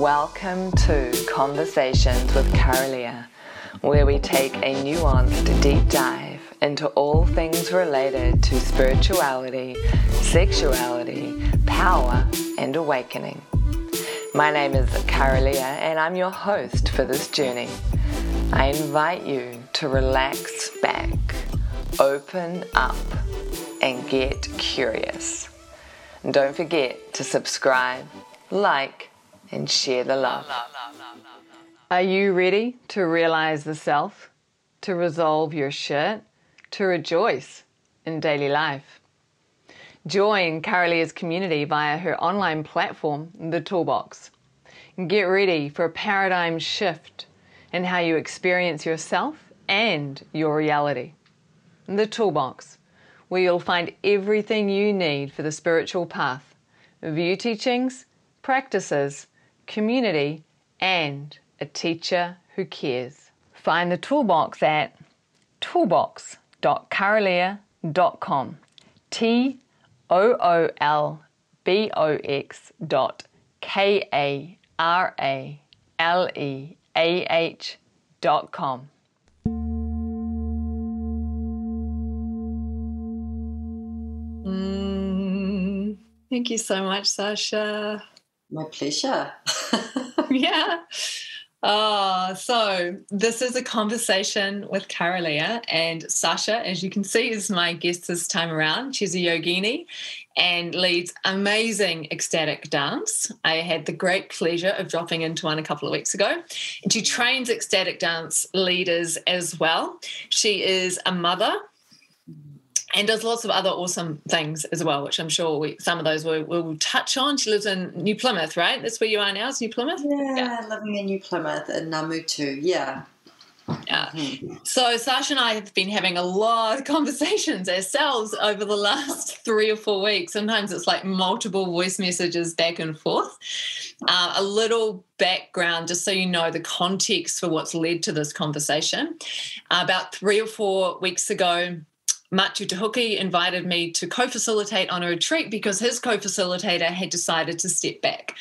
Welcome to Conversations with Kara-Leah, where we take a nuanced deep dive into all things related to spirituality, sexuality, power, and awakening. My name is Kara-Leah, and I'm your host for this journey. I invite you to relax back, open up, and get curious. And don't forget to subscribe, like, and share the love. Are you ready to realize the self, to resolve your shit, to rejoice in daily life? Join Kara-Leah's community via her online platform, The Toolbox. Get ready for a paradigm shift in how you experience yourself and your reality. The Toolbox, where you'll find everything you need for the spiritual path, view teachings, practices, community, and a teacher who cares. Find the toolbox at toolbox.karaleah.com. T O O L B O X dot K A R A L E A H dot com. Mm, thank you so much, Sarsha. My pleasure. yeah. Oh, so this is a conversation with Kara-Leah and Sarsha, as you can see, is my guest this time around. She's a yogini and leads amazing ecstatic dance. I had the great pleasure of dropping into one a couple of weeks ago. And she trains ecstatic dance leaders as well. She is a mother and does lots of other awesome things as well, which I'm sure we, some of those we'll, we'll, touch on. She lives in New Plymouth, right? That's where you are now, is New Plymouth? Yeah, yeah. living in New Plymouth in Ngāmotu, yeah. Yeah. Mm-hmm. So Sarsha and I have been having a lot of conversations ourselves over the last three or four weeks. Sometimes it's like multiple voice messages back and forth. Uh, a little background, just so you know the context for what's led to this conversation. Uh, about three or four weeks ago, Matiu Te Huki invited me to co facilitate on a retreat because his co facilitator had decided to step back.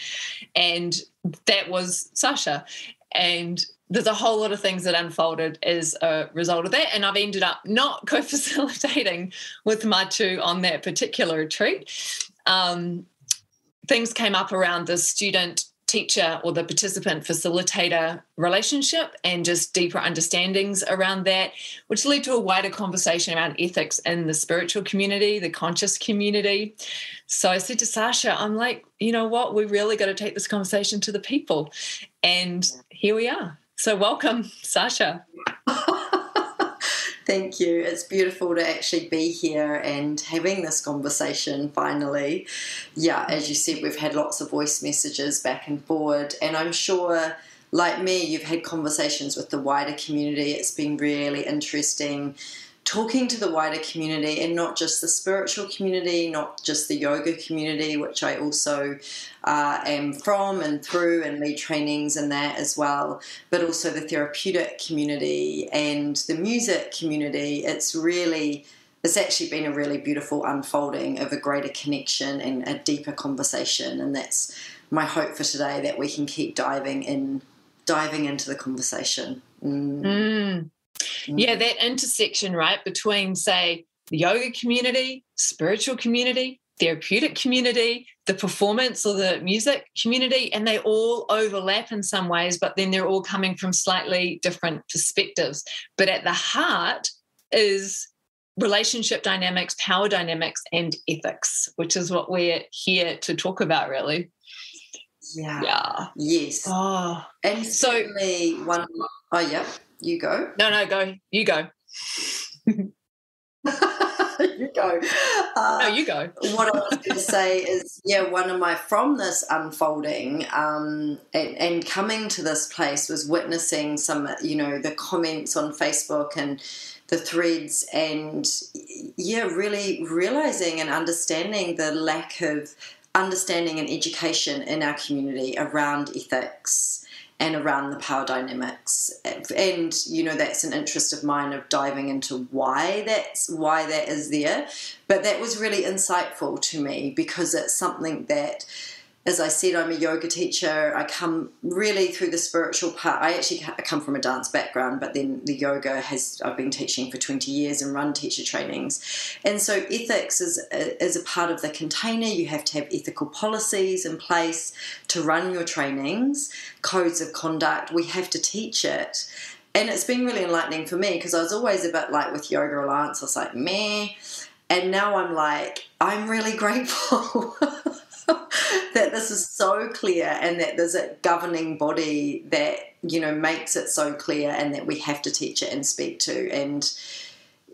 And that was Sarsha. And there's a whole lot of things that unfolded as a result of that. And I've ended up not co facilitating with Matiu on that particular retreat. Um, things came up around the student teacher or the participant facilitator relationship and just deeper understandings around that, which led to a wider conversation around ethics in the spiritual community, the conscious community. So I said to Sarsha, I'm like, you know what? We really got to take this conversation to the people. And here we are. So welcome, Sarsha. Thank you. It's beautiful to actually be here and having this conversation finally. Yeah, as you said, we've had lots of voice messages back and forward, and I'm sure, like me, you've had conversations with the wider community. It's been really interesting talking to the wider community and not just the spiritual community, not just the yoga community, which I also uh, am from and through and lead trainings and that as well, but also the therapeutic community and the music community. It's really it's actually been a really beautiful unfolding of a greater connection and a deeper conversation and that's my hope for today that we can keep diving in diving into the conversation mm. Mm. Yeah, mm. that intersection, right, between, say, the yoga community, spiritual community, therapeutic community, the performance or the music community, and they all overlap in some ways, but then they're all coming from slightly different perspectives. But at the heart is relationship dynamics, power dynamics, and ethics, which is what we're here to talk about, really. Yeah. Yeah. Yes. Oh. And so, one. Oh, yeah. You go. No, no, go. You go. you go. Uh, no, you go. what I was going to say is, yeah, one of my from this unfolding um, and, and coming to this place was witnessing some, you know, the comments on Facebook and the threads, and yeah, really realizing and understanding the lack of understanding and education in our community around ethics and around the power dynamics. And you know that's an interest of mine of diving into why that's why that is there. But that was really insightful to me because it's something that as I said, I'm a yoga teacher. I come really through the spiritual part. I actually come from a dance background, but then the yoga has I've been teaching for 20 years and run teacher trainings, and so ethics is is a part of the container. You have to have ethical policies in place to run your trainings, codes of conduct. We have to teach it. And it's been really enlightening for me because I was always a bit like with Yoga Alliance, I was like, meh. And now I'm like, I'm really grateful that this is so clear and that there's a governing body that you know makes it so clear and that we have to teach it and speak to and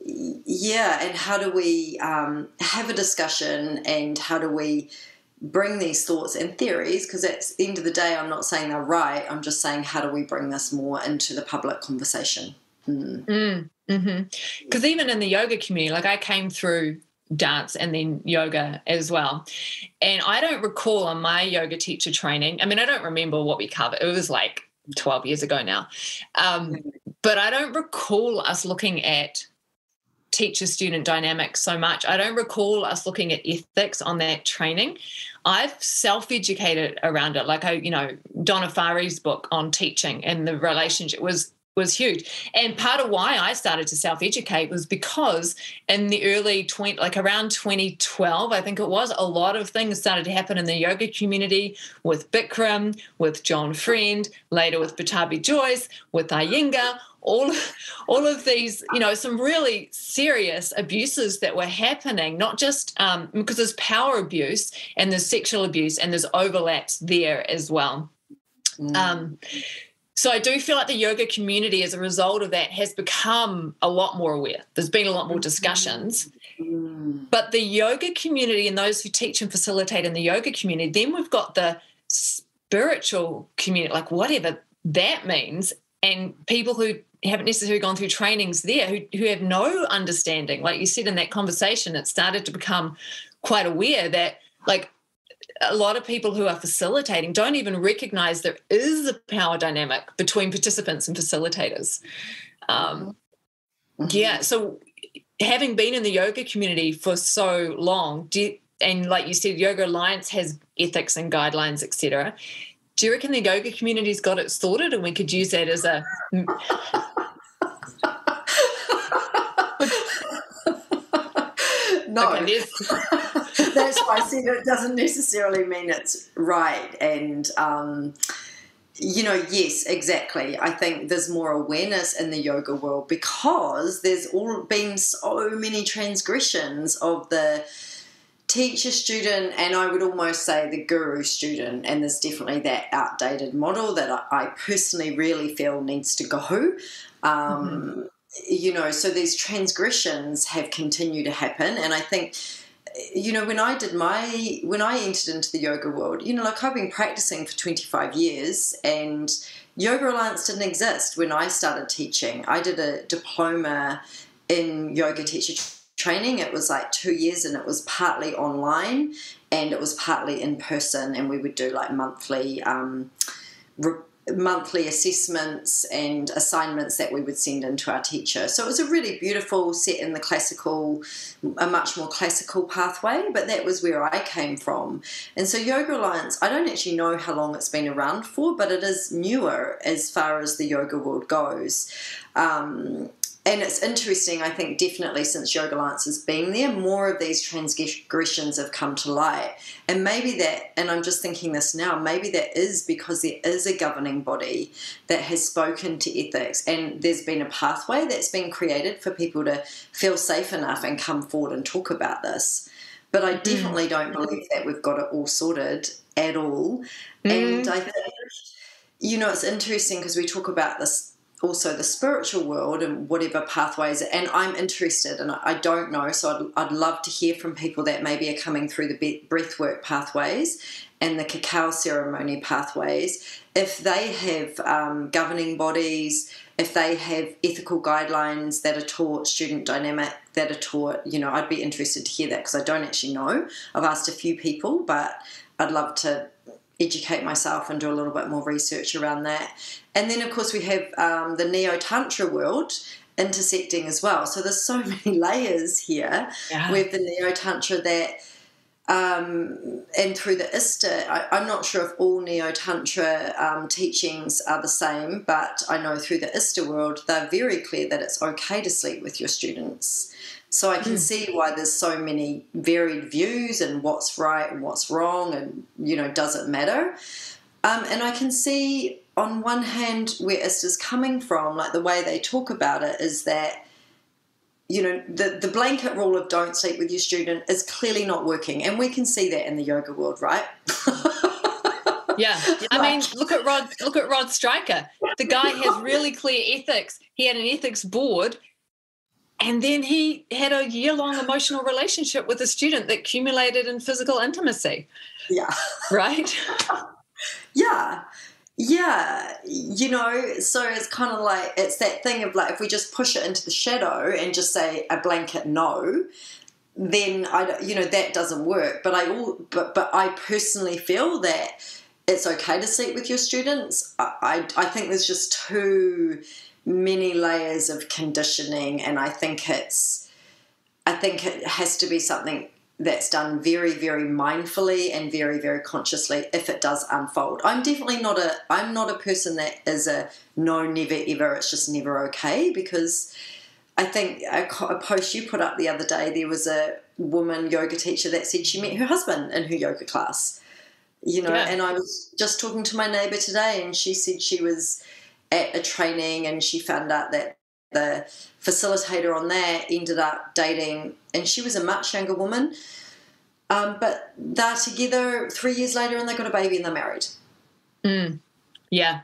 yeah and how do we um, have a discussion and how do we bring these thoughts and theories because at the end of the day i'm not saying they're right i'm just saying how do we bring this more into the public conversation mm. Mm, mm-hmm. Because even in the yoga community, like I came through dance and then yoga as well. And I don't recall on my yoga teacher training, I mean, I don't remember what we covered. It was like 12 years ago now. Um, but I don't recall us looking at teacher student dynamics so much. I don't recall us looking at ethics on that training. I've self educated around it. Like, I, you know, Donna Farhi's book on teaching and the relationship was was huge. And part of why I started to self educate was because in the early 20, like around 2012, I think it was, a lot of things started to happen in the yoga community with Bikram, with John Friend, later with Pattabhi Jois, with Iyengar. All, all of these, you know, some really serious abuses that were happening, not just um, because there's power abuse and there's sexual abuse and there's overlaps there as well. Mm. Um, so I do feel like the yoga community, as a result of that, has become a lot more aware. There's been a lot more discussions. Mm. But the yoga community and those who teach and facilitate in the yoga community, then we've got the spiritual community, like whatever that means, and people who haven't necessarily gone through trainings there who, who have no understanding. Like you said in that conversation, it started to become quite aware that like a lot of people who are facilitating don't even recognize there is a power dynamic between participants and facilitators. Um, mm-hmm. Yeah, so having been in the yoga community for so long, you, and like you said, Yoga Alliance has ethics and guidelines, etc. Do you reckon the yoga community's got it sorted, and we could use that as a no. Okay, That's why I said it doesn't necessarily mean it's right. And, um, you know, yes, exactly. I think there's more awareness in the yoga world because there's all been so many transgressions of the teacher student and I would almost say the guru student and there's definitely that outdated model that I, personally really feel needs to go. Um, mm-hmm you know, so these transgressions have continued to happen, and I think you know when i did my when i entered into the yoga world you know like i've been practicing for 25 years and yoga alliance didn't exist when i started teaching. I did a diploma in yoga teacher training. It was like two years and it was partly online and it was partly in person and we would do like monthly um, re- monthly assessments and assignments that we would send into our teacher. So it was a really beautiful set in the classical, a much more classical pathway, but that was where I came from. And so Yoga Alliance, I don't actually know how long it's been around for, but it is newer as far as the yoga world goes. Um, and it's interesting, I think, definitely since Yoga Alliance has been there, more of these transgressions have come to light. And maybe that, and I'm just thinking this now, maybe that is because there is a governing body that has spoken to ethics and there's been a pathway that's been created for people to feel safe enough and come forward and talk about this. But I mm. definitely don't believe that we've got it all sorted at all. Mm. And I think, you know, it's interesting because we talk about this also the spiritual world and whatever pathways and i'm interested and i don't know so I'd, I'd love to hear from people that maybe are coming through the breathwork pathways and the cacao ceremony pathways. If they have um, governing bodies if they have ethical guidelines that are taught student dynamic that are taught you know i'd be interested to hear that because i don't actually know. I've asked a few people but i'd love to educate myself and do a little bit more research around that. And then, of course, we have um, the Neo Tantra world intersecting as well. So there's so many layers here yeah. with the Neo Tantra that Um, and through the ISTA, I, am not sure if all Neo Tantra um, teachings are the same, but I know through the ISTA world, they're very clear that it's okay to sleep with your students. So I can mm. see why there's so many varied views and what's right and what's wrong, and you know, does it matter? Um, and I can see on one hand where ISTA's coming from, like the way they talk about it is that you know, the, the blanket rule of don't sleep with your student is clearly not working. And we can see that in the yoga world, right? yeah. I mean, look at Rod look at Rod Stryker. The guy has really clear ethics. He had an ethics board and then he had a year-long emotional relationship with a student that accumulated in physical intimacy. Yeah. Right? yeah. Yeah, you know, so it's kind of like it's that thing of like if we just push it into the shadow and just say a blanket no, then I you know that doesn't work. But I all but but I personally feel that it's okay to sleep with your students. I I, I think there's just too many layers of conditioning, and I think it's I think it has to be something that's done very very mindfully and very very consciously if it does unfold i'm definitely not a i'm not a person that is a no never ever it's just never okay because i think a, a post you put up the other day there was a woman yoga teacher that said she met her husband in her yoga class you know yeah. and i was just talking to my neighbor today and she said she was at a training and she found out that the facilitator on there ended up dating, and she was a much younger woman. Um, but they're together three years later and they got a baby and they're married. Mm. Yeah.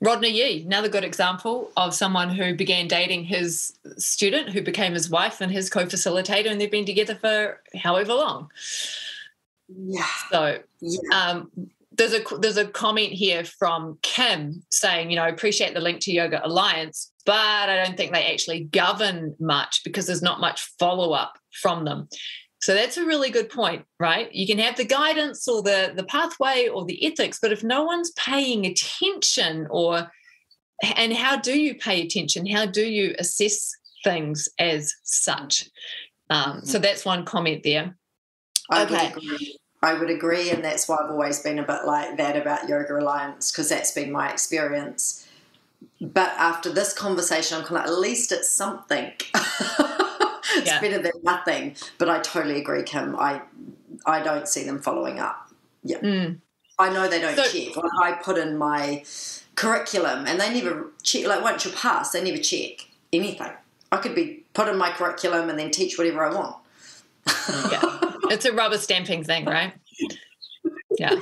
Rodney Yee, another good example of someone who began dating his student, who became his wife and his co facilitator, and they've been together for however long. Yeah. So, yeah. Um, there's a there's a comment here from Kim saying, you know, I appreciate the link to Yoga Alliance, but I don't think they actually govern much because there's not much follow up from them. So that's a really good point, right? You can have the guidance or the the pathway or the ethics, but if no one's paying attention or and how do you pay attention? How do you assess things as such? Um, so mm-hmm. that's one comment there. okay. I would agree, and that's why I've always been a bit like that about Yoga Alliance because that's been my experience. But after this conversation, I'm kind of like, at least it's something. it's yeah. better than nothing. But I totally agree, Kim. I I don't see them following up. Yeah, mm. I know they don't so, check. Like I put in my curriculum, and they never check. Like once you pass, they never check anything. I could be put in my curriculum and then teach whatever I want. yeah it's a rubber stamping thing, right? Yeah.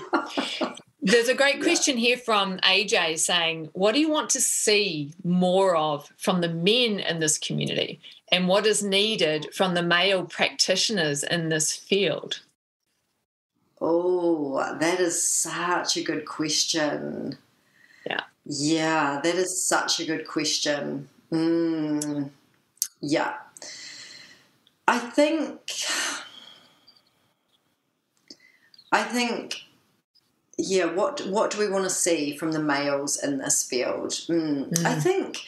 There's a great question here from AJ saying, What do you want to see more of from the men in this community? And what is needed from the male practitioners in this field? Oh, that is such a good question. Yeah. Yeah, that is such a good question. Mm, yeah. I think I think, yeah. What what do we want to see from the males in this field? Mm. Mm. I think,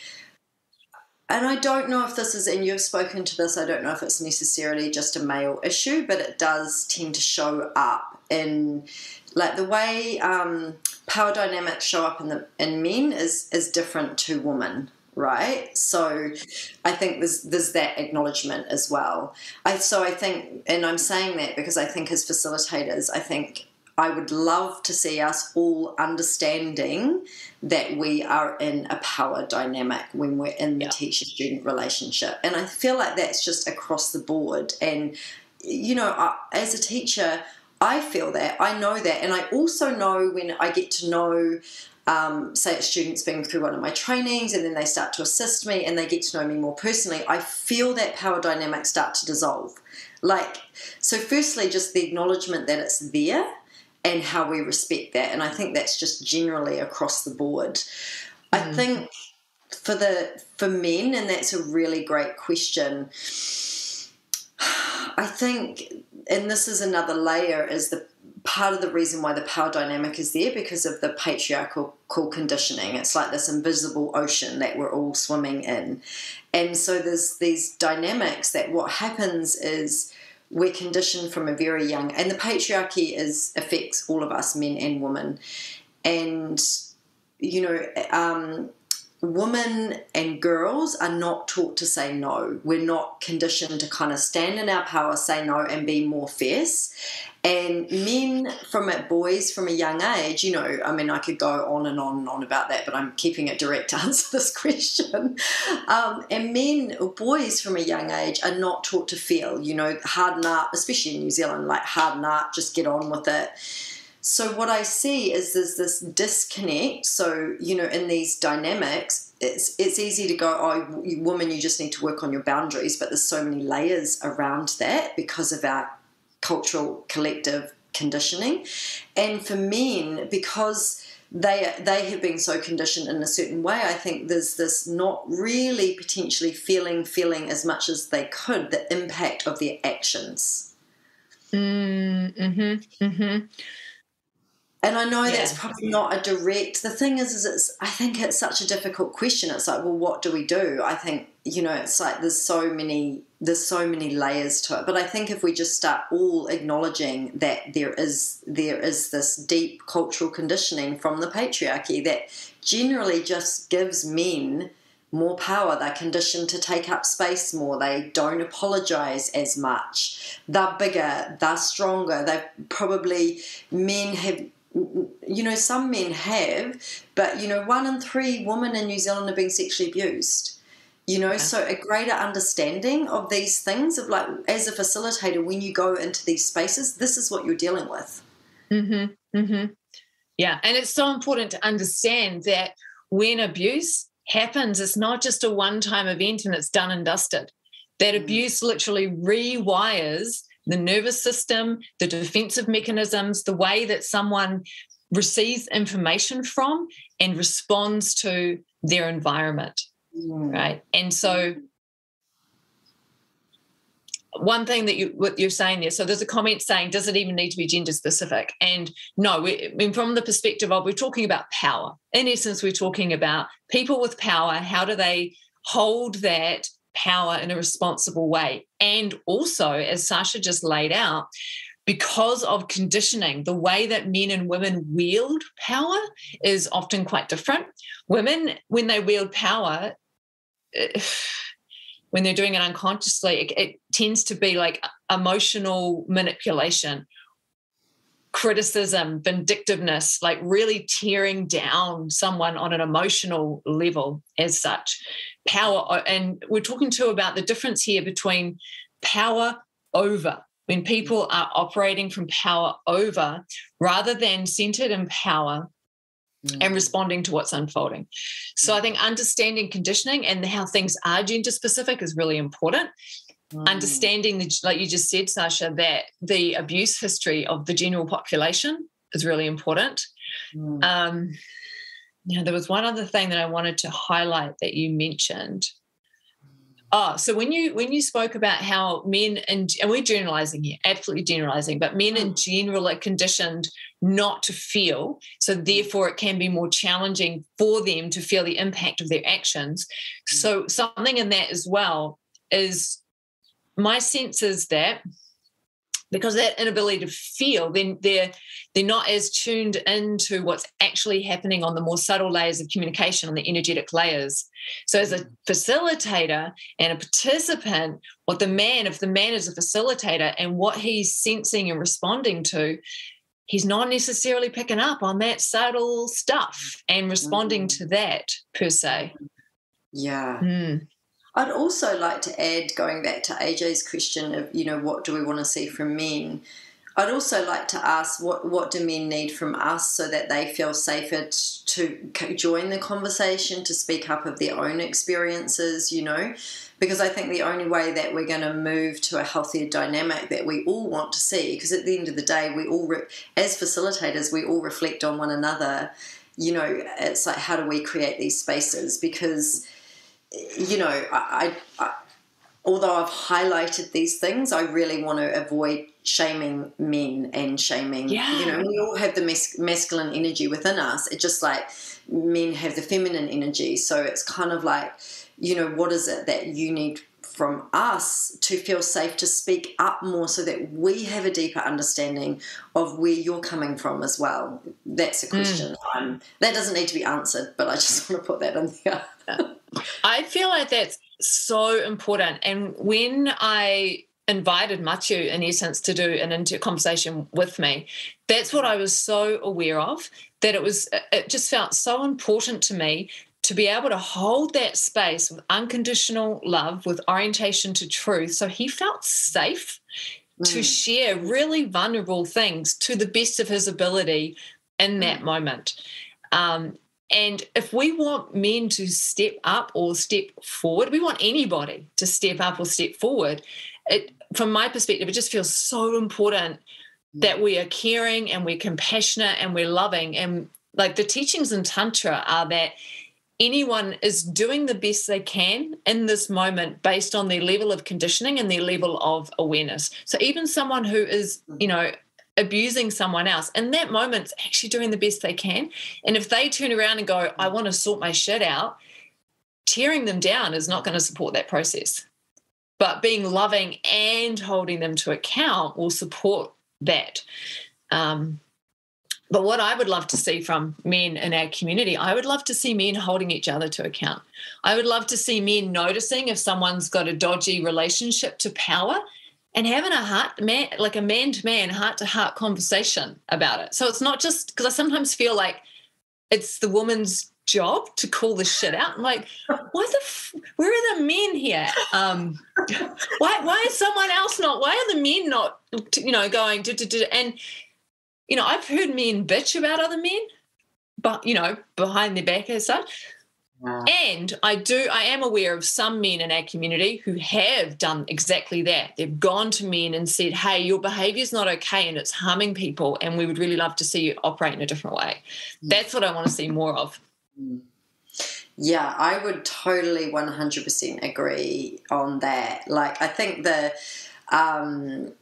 and I don't know if this is, and you've spoken to this. I don't know if it's necessarily just a male issue, but it does tend to show up in like the way um, power dynamics show up in the in men is is different to women right? So i think there's there's that acknowledgement as well. I so i think and i'm saying that because i think as facilitators i think i would love to see us all understanding that we are in a power dynamic when we're in the yeah. teacher student relationship. And i feel like that's just across the board. And you know as a teacher I feel that, I know that, and I also know when I get to know um, say it's students being through one of my trainings and then they start to assist me and they get to know me more personally, I feel that power dynamic start to dissolve. Like, so firstly, just the acknowledgement that it's there and how we respect that. And I think that's just generally across the board. Mm. I think for the for men, and that's a really great question. I think, and this is another layer, is the part of the reason why the power dynamic is there because of the patriarchal conditioning. It's like this invisible ocean that we're all swimming in. And so there's these dynamics that what happens is we're conditioned from a very young and the patriarchy is affects all of us men and women and you know um, women and girls are not taught to say no. We're not conditioned to kind of stand in our power say no and be more fierce. And men from it boys from a young age you know i mean i could go on and on and on about that but i'm keeping it direct to answer this question. Um, and men boys from a young age are not taught to feel you know harden up especially in new zealand like harden up just get on with it so what I see is there's this disconnect. So you know, in these dynamics, it's it's easy to go, oh, woman, you just need to work on your boundaries. But there's so many layers around that because of our cultural collective conditioning, and for men because they they have been so conditioned in a certain way. I think there's this not really potentially feeling feeling as much as they could the impact of their actions. Mm, mm-hmm, mm-hmm and I know yeah. that's probably not a direct. The thing is, is it's. I think it's such a difficult question. It's like, well, what do we do? I think you know, it's like there's so many, there's so many layers to it. But I think if we just start all acknowledging that there is, there is this deep cultural conditioning from the patriarchy that generally just gives men more power. They're conditioned to take up space more. They don't apologize as much. They're bigger. They're stronger. They probably men have you know, some men have, but you know, one in three women in New Zealand are being sexually abused. You know, yeah. so a greater understanding of these things of like as a facilitator, when you go into these spaces, this is what you're dealing with. Mm-hmm. Mm-hmm. Yeah, and it's so important to understand that when abuse happens, it's not just a one-time event and it's done and dusted. That mm. abuse literally rewires the nervous system, the defensive mechanisms, the way that someone receives information from and responds to their environment. Mm. Right. And so one thing that you what you're saying there so there's a comment saying does it even need to be gender specific and no we, I mean, from the perspective of we're talking about power in essence we're talking about people with power how do they hold that power in a responsible way. And also, as Sarsha just laid out, because of conditioning, the way that men and women wield power is often quite different. Women, when they wield power, uh, when they're doing it unconsciously, it, it tends to be like emotional manipulation criticism, vindictiveness, like really tearing down someone on an emotional level as such. Power, and we're talking too about the difference here between power over. When people are operating from power over rather than centered in power and mm. responding to what's unfolding. So I think understanding conditioning and how things are gender specific is really important mm. understanding the, like you just said sarsha that the abuse history of the general population is really important mm. um, you know there was one other thing that i wanted to highlight that you mentioned Oh, so when you when you spoke about how men and and we're generalizing here, absolutely generalizing, but men in mm. general are conditioned not to feel, so therefore it can be more challenging for them to feel the impact of their actions. Mm. So something in that as well is my sense is that because that inability to feel, then they're they're not as tuned into what's actually happening on the more subtle layers of communication, on the energetic layers. So, as a facilitator and a participant, what the man, if the man is a facilitator and what he's sensing and responding to, he's not necessarily picking up on that subtle stuff and responding mm. to that per se. Yeah. Mm. I'd also like to add, going back to AJ's question of, you know, what do we want to see from men? I'd also like to ask what, what do men need from us so that they feel safer to join the conversation, to speak up of their own experiences, you know? Because I think the only way that we're going to move to a healthier dynamic that we all want to see, because at the end of the day, we all, re- as facilitators, we all reflect on one another. You know, it's like, how do we create these spaces? Because you know, I, I, although I've highlighted these things, I really want to avoid shaming men and shaming. Yeah. You know, we all have the mas- masculine energy within us. It's just like men have the feminine energy. So it's kind of like, you know, what is it that you need from us to feel safe to speak up more so that we have a deeper understanding of where you're coming from as well? That's a question. Mm. that doesn't need to be answered, but I just want to put that in there. I feel like that's so important. And when I invited Matiu, in essence, to do an inter conversation with me, that's what I was so aware of that it was, it just felt so important to me to be able to hold that space with unconditional love, with orientation to truth. So he felt safe mm. to share really vulnerable things to the best of his ability in that mm. moment. Um, and if we want men to step up or step forward, we want anybody to step up or step forward. It, from my perspective, it just feels so important that we are caring and we're compassionate and we're loving. And like the teachings in Tantra are that anyone is doing the best they can in this moment based on their level of conditioning and their level of awareness. So even someone who is, you mm. know, abusing someone else And that moment's actually doing the best they can. And if they turn around and go, I want to sort my shit out, tearing them down is not going to support that process. But being loving and holding them to account will support that. Um, but what I would love to see from men in our community, I would love to see men holding each other to account. I would love to see men noticing if someone's got a dodgy relationship to power and having a heart man like a man to man heart to heart conversation about it. So it's not just because i sometimes feel like it's the woman's job to call this shit out. I'm like why the f- where are the men here? Um why why is someone else not why are the men not you know going to, to, to and you know i've heard men bitch about other men but you know behind their back as such and I do, I am aware of some men in our community who have done exactly that. They've gone to men and said, Hey, your behavior is not okay and it's harming people. And we would really love to see you operate in a different way. Mm. That's what I want to see more of. Mm. Yeah, I would totally 100% agree on that. Like, I think the, um,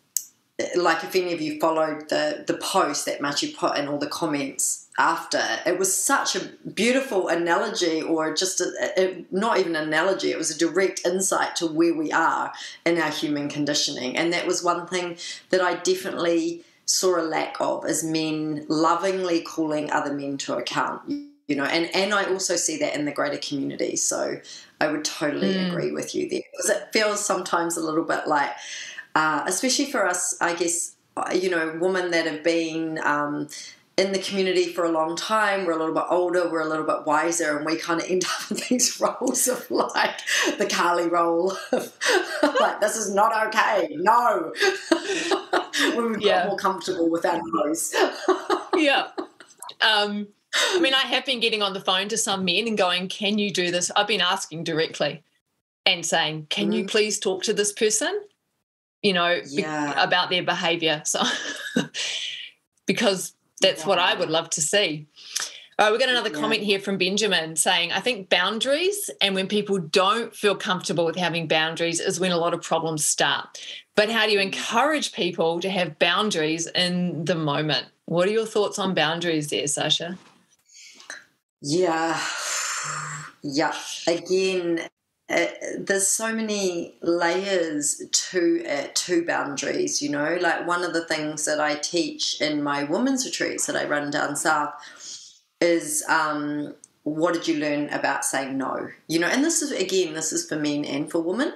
like if any of you followed the the post that Matiu put in all the comments after, it was such a beautiful analogy, or just a, a, not even an analogy. It was a direct insight to where we are in our human conditioning, and that was one thing that I definitely saw a lack of as men lovingly calling other men to account. You know, and and I also see that in the greater community. So I would totally mm. agree with you there because it feels sometimes a little bit like uh, especially for us, I guess, uh, you know, women that have been um, in the community for a long time. We're a little bit older, we're a little bit wiser, and we kind of end up in these roles of like the Carly role of like, this is not okay, no. when we've yeah. got more comfortable with our nose. yeah. Um, I mean, I have been getting on the phone to some men and going, Can you do this? I've been asking directly and saying, Can mm. you please talk to this person? you know, yeah. be, about their behavior. So, because that's yeah. what I would love to see. All right, we got another yeah. comment here from Benjamin saying, I think boundaries and when people don't feel comfortable with having boundaries is when a lot of problems start. But how do you mm. encourage people to have boundaries in the moment? What are your thoughts on boundaries there, Sarsha? Yeah. Yeah. Again, there's so many layers to uh, to boundaries you know? Like one of the things that i teach in my women's retreats that i run down south is um, what did you learn about saying no? You know and this is again this is for men and for women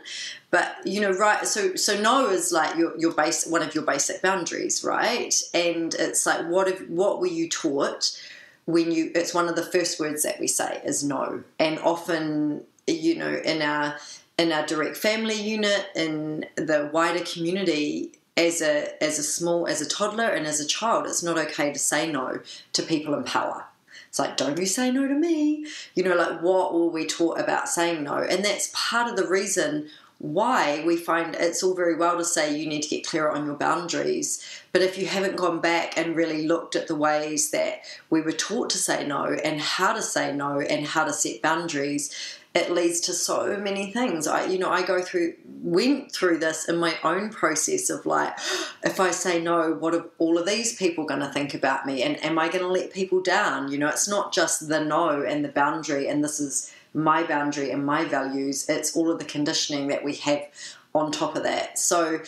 but you know right so so no is like your your base one of your basic boundaries right? And it's like what if what were you taught when you it's one of the first words that we say is no. And often you know, in our in our direct family unit, in the wider community, as a as a small as a toddler and as a child, it's not okay to say no to people in power. It's like, don't you say no to me. You know, like what were we taught about saying no? And that's part of the reason why we find it's all very well to say you need to get clearer on your boundaries, but if you haven't gone back and really looked at the ways that we were taught to say no and how to say no and how to set boundaries, it leads to so many things. I, you know, I go through, went through this in my own process of like, if I say no, what are all of these people going to think about me? And am I going to let people down? You know, it's not just the no and the boundary, and this is my boundary and my values. It's all of the conditioning that we have on top of that. So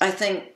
I think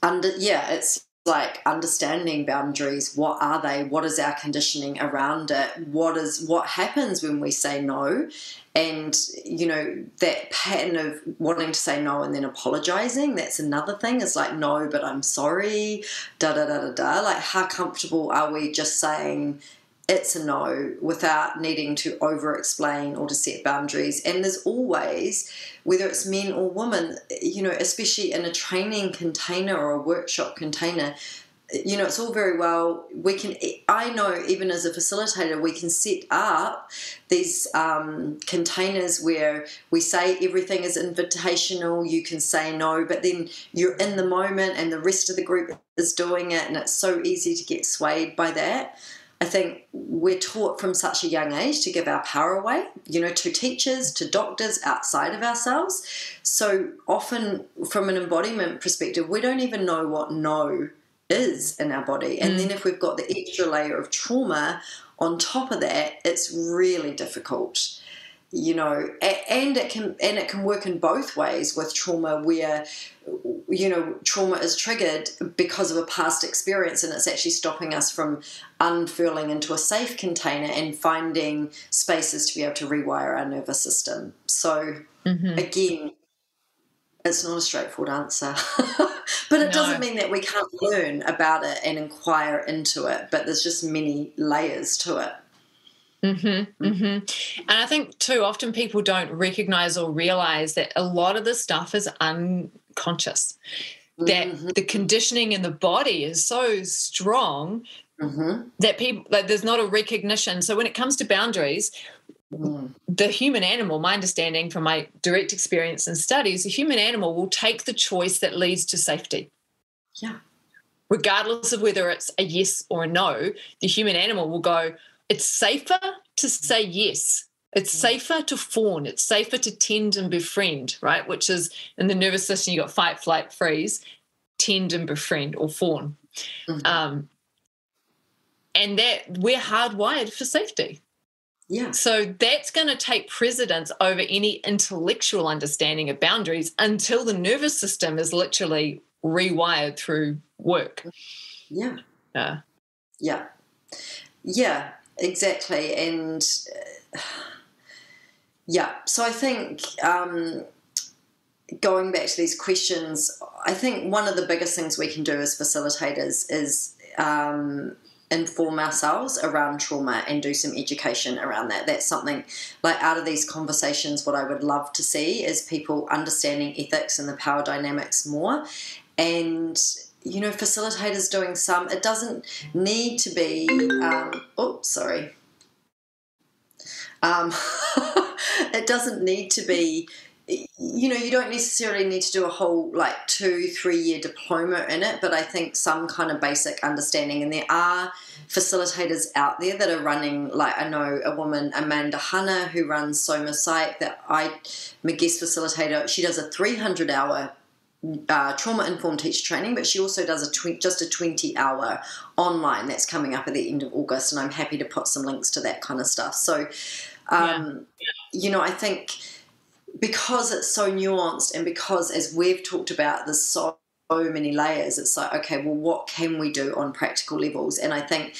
under yeah, it's like understanding boundaries what are they what is our conditioning around it what is what happens when we say no? And you know that pattern of wanting to say no and then apologizing that's another thing. It's like no but i'm sorry da da da da da. Like how comfortable are we just saying it's a no without needing to over explain or to set boundaries. And there's always, whether it's men or women, you know, especially in a training container or a workshop container, you know, it's all very well. We can, I know, even as a facilitator, we can set up these um, containers where we say everything is invitational. You can say no, but then you're in the moment and the rest of the group is doing it, and it's so easy to get swayed by that. I think we're taught from such a young age to give our power away, you know, to teachers, to doctors outside of ourselves. So often, from an embodiment perspective, we don't even know what no is in our body. And mm. then if we've got the extra layer of trauma on top of that, it's really difficult you know and it can and it can work in both ways with trauma where you know trauma is triggered because of a past experience and it's actually stopping us from unfurling into a safe container and finding spaces to be able to rewire our nervous system so mm-hmm. again it's not a straightforward answer but it no. doesn't mean that we can't learn about it and inquire into it but there's just many layers to it Mm-hmm, mm-hmm. And I think too often people don't recognize or realize that a lot of this stuff is unconscious. That mm-hmm. the conditioning in the body is so strong mm-hmm. that people like there's not a recognition. So when it comes to boundaries, mm. the human animal, my understanding from my direct experience and studies, the human animal will take the choice that leads to safety. Yeah. Regardless of whether it's a yes or a no, the human animal will go, it's safer to say yes. It's mm. safer to fawn. It's safer to tend and befriend, right? Which is in the nervous system, you got fight, flight, freeze, tend and befriend or fawn. Mm-hmm. Um, and that we're hardwired for safety. Yeah. So that's going to take precedence over any intellectual understanding of boundaries until the nervous system is literally rewired through work. Yeah. Yeah. Yeah. Yeah exactly and uh, yeah so i think um, going back to these questions i think one of the biggest things we can do as facilitators is um, inform ourselves around trauma and do some education around that. That's something like out of these conversations what i would love to see is people understanding ethics and the power dynamics more and you know, facilitators doing some. It doesn't need to be. Um, oh, sorry. Um, it doesn't need to be. You know, you don't necessarily need to do a whole like two, three year diploma in it, but I think some kind of basic understanding. And there are facilitators out there that are running, like I know a woman, Amanda Hanna, who runs Soma Psych, that I, a guest facilitator. She does a 300 hour uh, trauma informed teacher training, but she also does a tw- just a 20 hour online that's coming up at the end of August, and I'm happy to put some links to that kind of stuff. So, um, yeah. you know, I think because it's so nuanced and because, as we've talked about, there's so many layers, it's like, okay, well, what can we do on practical levels? And I think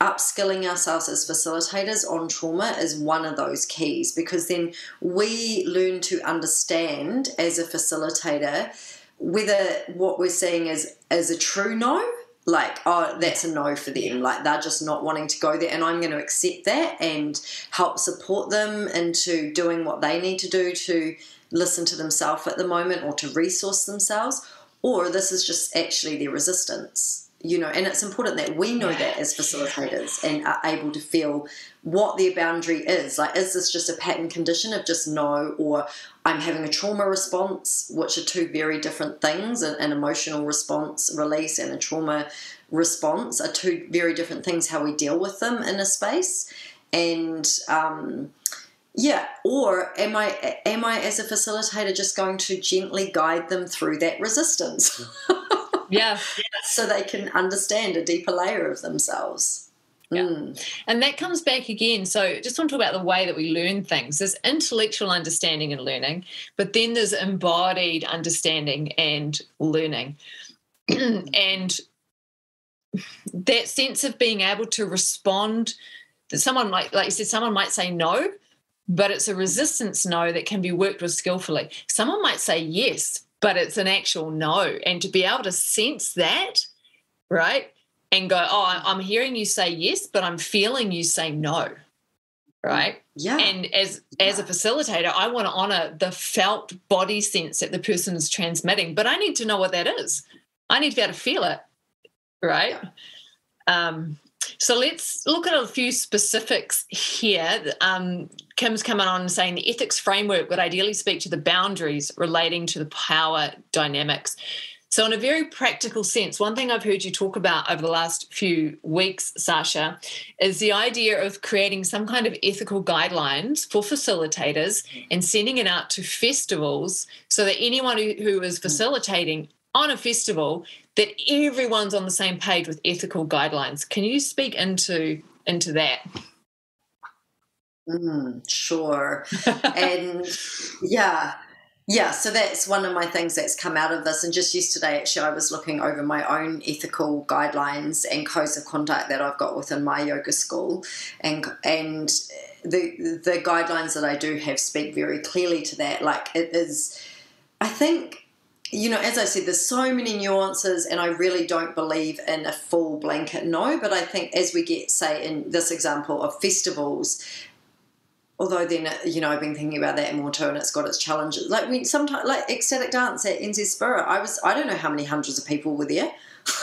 upskilling ourselves as facilitators on trauma is one of those keys because then we learn to understand as a facilitator whether what we're seeing is is a true no like oh that's a no for them. Like they're just not wanting to go there and i'm going to accept that and help support them into doing what they need to do to listen to themselves at the moment or to resource themselves or this is just actually their resistance you know, and it's important that we know that as facilitators and are able to feel what their boundary is. Like, is this just a pattern condition of just no, or I'm having a trauma response, which are two very different things. An, an emotional response, release, and a trauma response are two very different things. How we deal with them in a space, and um, yeah, or am I am I as a facilitator just going to gently guide them through that resistance? Yeah. so they can understand a deeper layer of themselves. Yeah. Mm. And that comes back again. So, just want to talk about the way that we learn things. There's intellectual understanding and learning, but then there's embodied understanding and learning. and that sense of being able to respond that someone like like you said someone might say no but it's a resistance no that can be worked with skillfully someone might say yes but it's an actual no and to be able to sense that right and go oh i'm hearing you say yes but i'm feeling you say no. Right? Yeah. And as as a facilitator i want to honor the felt body sense that the person is transmitting but i need to know what that is. I need to be able to feel it. Right? Yeah. um so let's look at a few specifics here. Um, Kim's coming on saying the ethics framework would ideally speak to the boundaries relating to the power dynamics. So, in a very practical sense, one thing I've heard you talk about over the last few weeks, Sarsha, is the idea of creating some kind of ethical guidelines for facilitators and sending it out to festivals so that anyone who, is facilitating on a festival that everyone's on the same page with ethical guidelines. Can you speak into into that? Mm, sure. and yeah, yeah, so that's one of my things that's come out of this. And just yesterday, actually, I was looking over my own ethical guidelines and codes of conduct that I've got within my yoga school, and and the the guidelines that I do have speak very clearly to that. Like it is, I think you know, as I said, there's so many nuances, and I really don't believe in a full blanket no. But I think as we get, say, in this example of festivals, although then you know I've been thinking about that more too, and it's got its challenges. Like we sometimes like ecstatic dance at NZ Spirit, I was I don't know how many hundreds of people were there.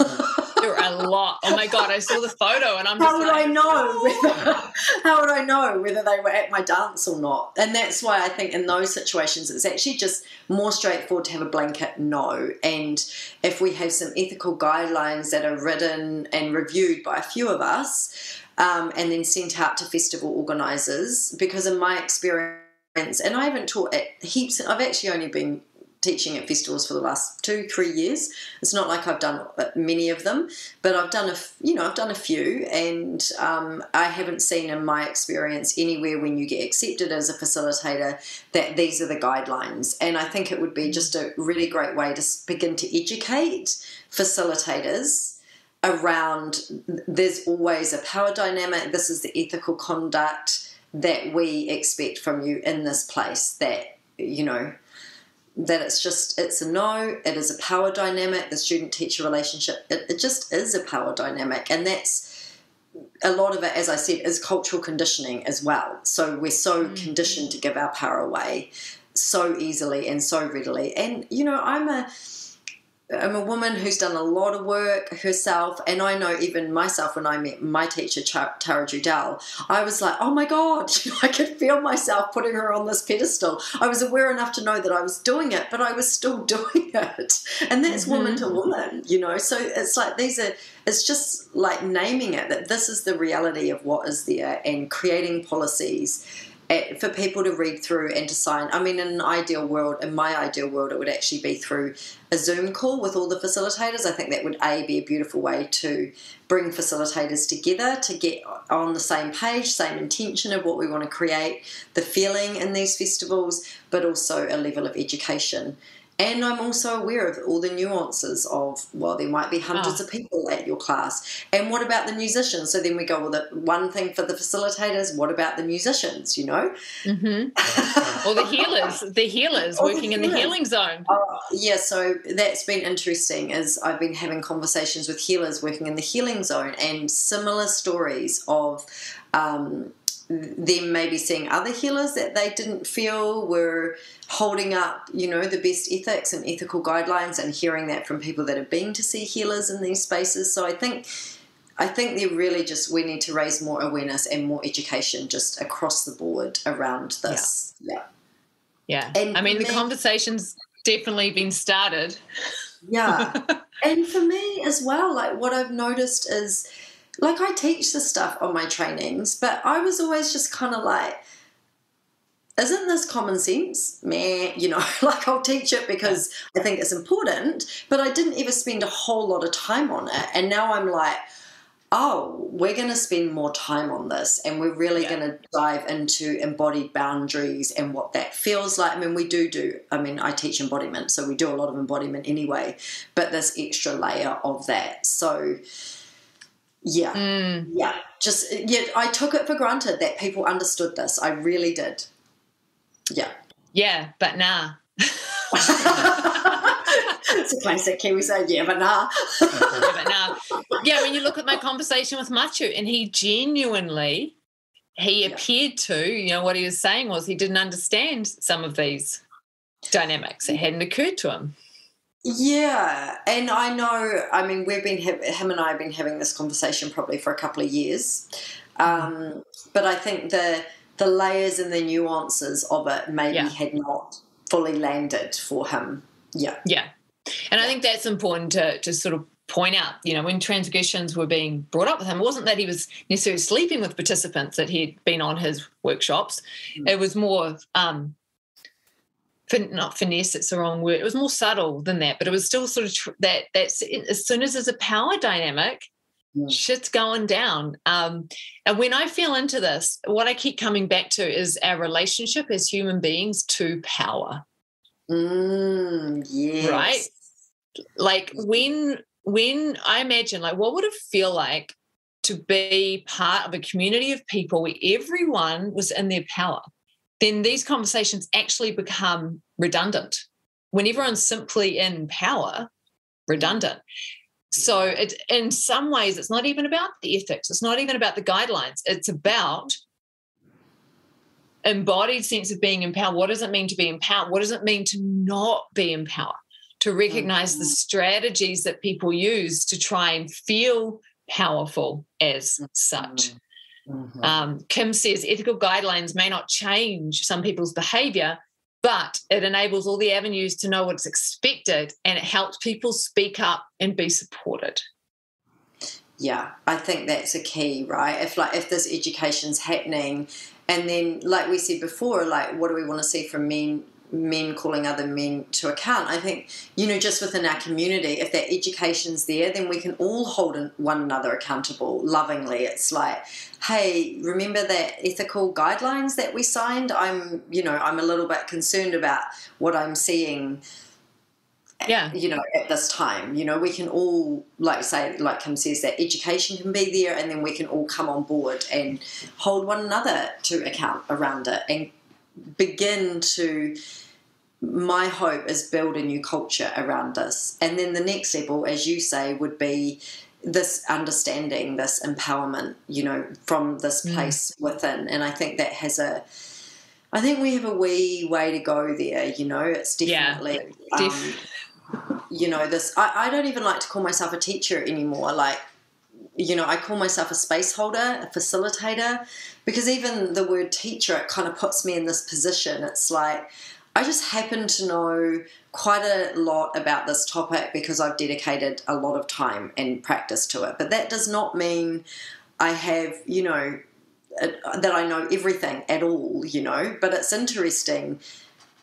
there were a lot. Oh my god, I saw the photo and I'm how would like, I know? Oh. Whether, how would I know whether they were at my dance or not? And that's why I think in those situations it's actually just more straightforward to have a blanket no. And if we have some ethical guidelines that are written and reviewed by a few of us, um, and then sent out to festival organisers, because in my experience, and I haven't taught at heaps. I've actually only been teaching at festivals for the last two, three years. It's not like I've done many of them, but I've done a, you know, I've done a few, and um, I haven't seen in my experience anywhere when you get accepted as a facilitator that these are the guidelines. And I think it would be just a really great way to begin to educate facilitators around there's always a power dynamic. This is the ethical conduct that we expect from you in this place that you know that it's just it's a no it is a power dynamic the student teacher relationship it, it just is a power dynamic and that's a lot of it as i said is cultural conditioning as well so we're so mm-hmm. conditioned to give our power away so easily and so readily and you know i'm a I'm a woman who's done a lot of work herself, and I know even myself when I met my teacher Tara Judelle, I was like, oh my god, I could feel myself putting her on this pedestal. I was aware enough to know that I was doing it, but I was still doing it, and that's mm-hmm. woman to woman, you know. So it's like these are, it's just like naming it that this is the reality of what is there, and creating policies for people to read through and to sign. I mean, in an ideal world, in my ideal world, it would actually be through a Zoom call with all the facilitators. I think that would a be a beautiful way to bring facilitators together to get on the same page, same intention of what we want to create, the feeling in these festivals, but also a level of education. And I'm also aware of all the nuances of, well, there might be hundreds oh. of people at your class. And what about the musicians? So then we go, well, the one thing for the facilitators, what about the musicians, you know? Mm-hmm. or the healers, the healers or working the healers. in the healing zone. Uh, yeah, so that's been interesting as I've been having conversations with healers working in the healing zone and similar stories of um, them maybe seeing other healers that they didn't feel were holding up, you know, the best ethics and ethical guidelines and hearing that from people that have been to see healers in these spaces. So I think I think they're really just we need to raise more awareness and more education just across the board around this. Yeah. Yeah. yeah. And I mean the conversation's definitely been started. Yeah. and for me as well, like what I've noticed is like I teach the stuff on my trainings, but I was always just kind of like, isn't this common sense? Meh, you know, like I'll teach it because I think it's important, but I didn't ever spend a whole lot of time on it. And now I'm like, oh, we're going to spend more time on this and we're really yeah. going to dive into embodied boundaries and what that feels like. I mean, we do do, I mean, I teach embodiment, so we do a lot of embodiment anyway, but this extra layer of that. So, yeah, mm. yeah, just, yeah, I took it for granted that people understood this. I really did. Yeah. Yeah, but nah. it's a classic Kiwi say, yeah, but nah. yeah, but nah. Yeah, when you look at my conversation with Matiu, and he genuinely, he yeah. appeared to, you know, what he was saying was he didn't understand some of these dynamics. It hadn't occurred to him. Yeah, and I know. I mean, we've been him and I have been having this conversation probably for a couple of years, um, but I think the the layers and the nuances of it maybe yeah. had not fully landed for him. Yeah, yeah, and I think that's important to, to sort of point out, you know, when transgressions were being brought up with him, it wasn't that he was necessarily sleeping with participants that he'd been on his workshops. Mm. It was more, um, not finesse, it's the wrong word. It was more subtle than that, but it was still sort of tr- that, that's as soon as there's a power dynamic, yeah. shit's going down. Um, and when I feel into this, what I keep coming back to is our relationship as human beings to power. Mm, yes. Right? Like when when I imagine like what would it feel like to be part of a community of people where everyone was in their power, then these conversations actually become redundant. When everyone's simply in power, redundant. So it in some ways it's not even about the ethics, it's not even about the guidelines. It's about embodied sense of being empowered. What does it mean to be empowered? What does it mean to not be empowered? To recognize mm-hmm. the strategies that people use to try and feel powerful as such. Mm-hmm. Um, Kim says ethical guidelines may not change some people's behavior, but it enables all the avenues to know what's expected and it helps people speak up and be supported. Yeah i think that's a key right? If like if this education's happening and then like we said before like what do we want to see from men men calling other men to account. I think you know just within our community if that education's there then we can all hold one another accountable lovingly. It's like hey remember that ethical guidelines that we signed? I'm you know i'm a little bit concerned about what i'm seeing yeah. you know at this time. You know we can all like say like kim says that education can be there and then we can all come on board and hold one another to account around it and begin to my hope is build a new culture around this and then the next level as you say would be this understanding this empowerment you know from this mm. place mm. within and i think that has a I think we have a wee way to go there. You know, it's definitely yeah, um, you know this I, I don't even like to call myself a teacher anymore like you know i call myself a space holder a facilitator because even the word teacher it kind of puts me in this position. It's like i just happen to know quite a lot about this topic because i've dedicated a lot of time and practice to it. But that does not mean i have you know that i know everything at all you know. But it's interesting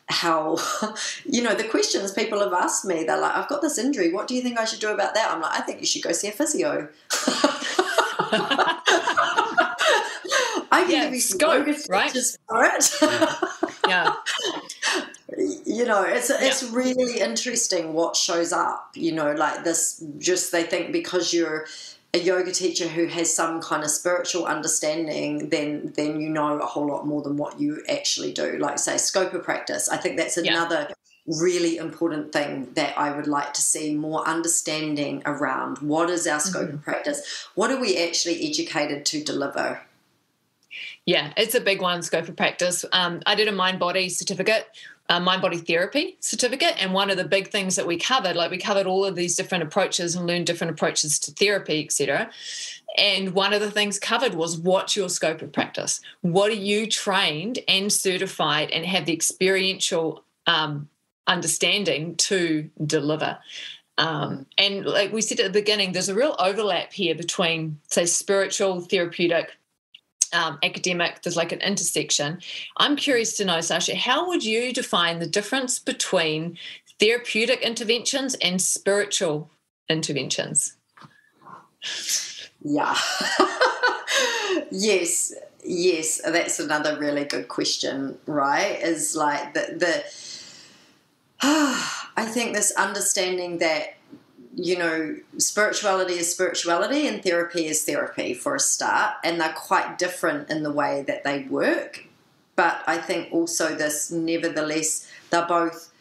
how you know the questions people have asked me they're like i've got this injury. What do you think i should do about that? I'm like i think you should go see a physio. I can yeah, give you scope right? for it. Yeah. You know it's it's yeah. really interesting what shows up you know like this just they think because you're a yoga teacher who has some kind of spiritual understanding, then then you know a whole lot more than what you actually do. Like say scope of practice. I think that's another yeah. really important thing that I would like to see more understanding around. What is our scope mm-hmm. of practice? What are we actually educated to deliver? Yeah, it's a big one, scope of practice. Um, I did a mind body certificate uh, mind body therapy certificate. And one of the big things that we covered, like we covered all of these different approaches and learned different approaches to therapy, etc. And one of the things covered was what's your scope of practice? What are you trained and certified and have the experiential um, understanding to deliver? Um, and like we said at the beginning, there's a real overlap here between, say, spiritual, therapeutic, um, academic, there's like an intersection. I'm curious to know, Sarsha, how would you define the difference between therapeutic interventions and spiritual interventions? Yeah. yes, yes. That's another really good question, right? Is like the the. I think this understanding that you know, spirituality is spirituality and therapy is therapy for a start, and they're quite different in the way that they work. But I think also this, nevertheless, they're both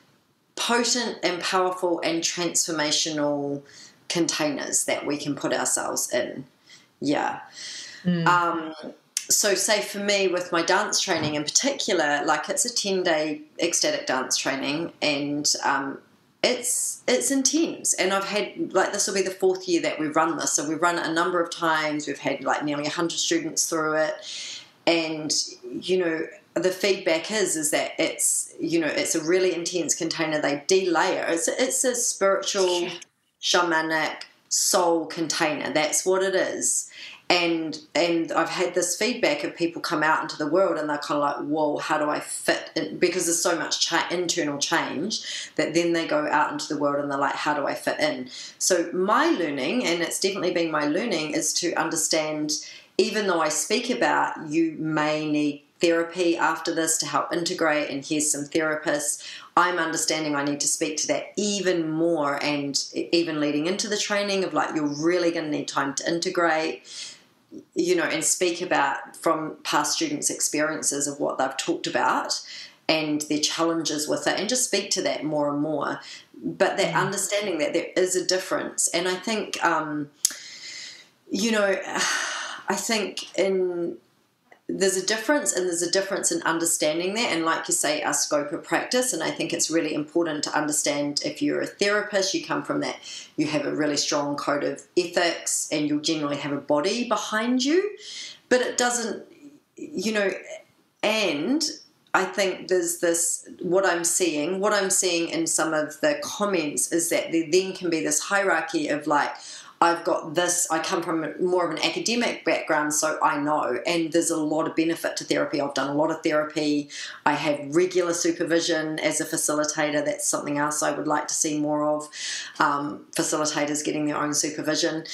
potent and powerful and transformational containers that we can put ourselves in. Yeah. Mm. Um, so, say for me, with my dance training in particular, like it's a 10 day ecstatic dance training, and um, it's it's intense and i've had like this will be the fourth year that we've run this. So we've run it a number of times. We've had like nearly 100 students through it. And you know the feedback is is that it's you know it's a really intense container. They delayer. It's a, it's a spiritual shamanic soul container. That's what it is and and I've had this feedback of people come out into the world and they're kind of like, whoa, how do I fit? In? Because there's so much cha- internal change that then they go out into the world and they're like, how do I fit in? So my learning, and it's definitely been my learning, is to understand. Even though I speak about you may need therapy after this to help integrate, and here's some therapists. I'm understanding I need to speak to that even more, and even leading into the training of like, you're really going to need time to integrate you know, and speak about from past students' experiences of what they've talked about and their challenges with it, and just speak to that more and more. But that mm. understanding that there is a difference, and I think, um, you know, I think in there's a difference and there's a difference in understanding that. And like you say our scope of practice. And i think it's really important to understand if you're a therapist you come from that you have a really strong code of ethics and you'll generally have a body behind you. But it doesn't you know and I think there's this what I'm seeing, what I'm seeing in some of the comments is that there then can be this hierarchy of like, I've got this, I come from more of an academic background, so I know, and there's a lot of benefit to therapy. I've done a lot of therapy. I have regular supervision as a facilitator. That's something else I would like to see more of. Um, facilitators getting their own supervision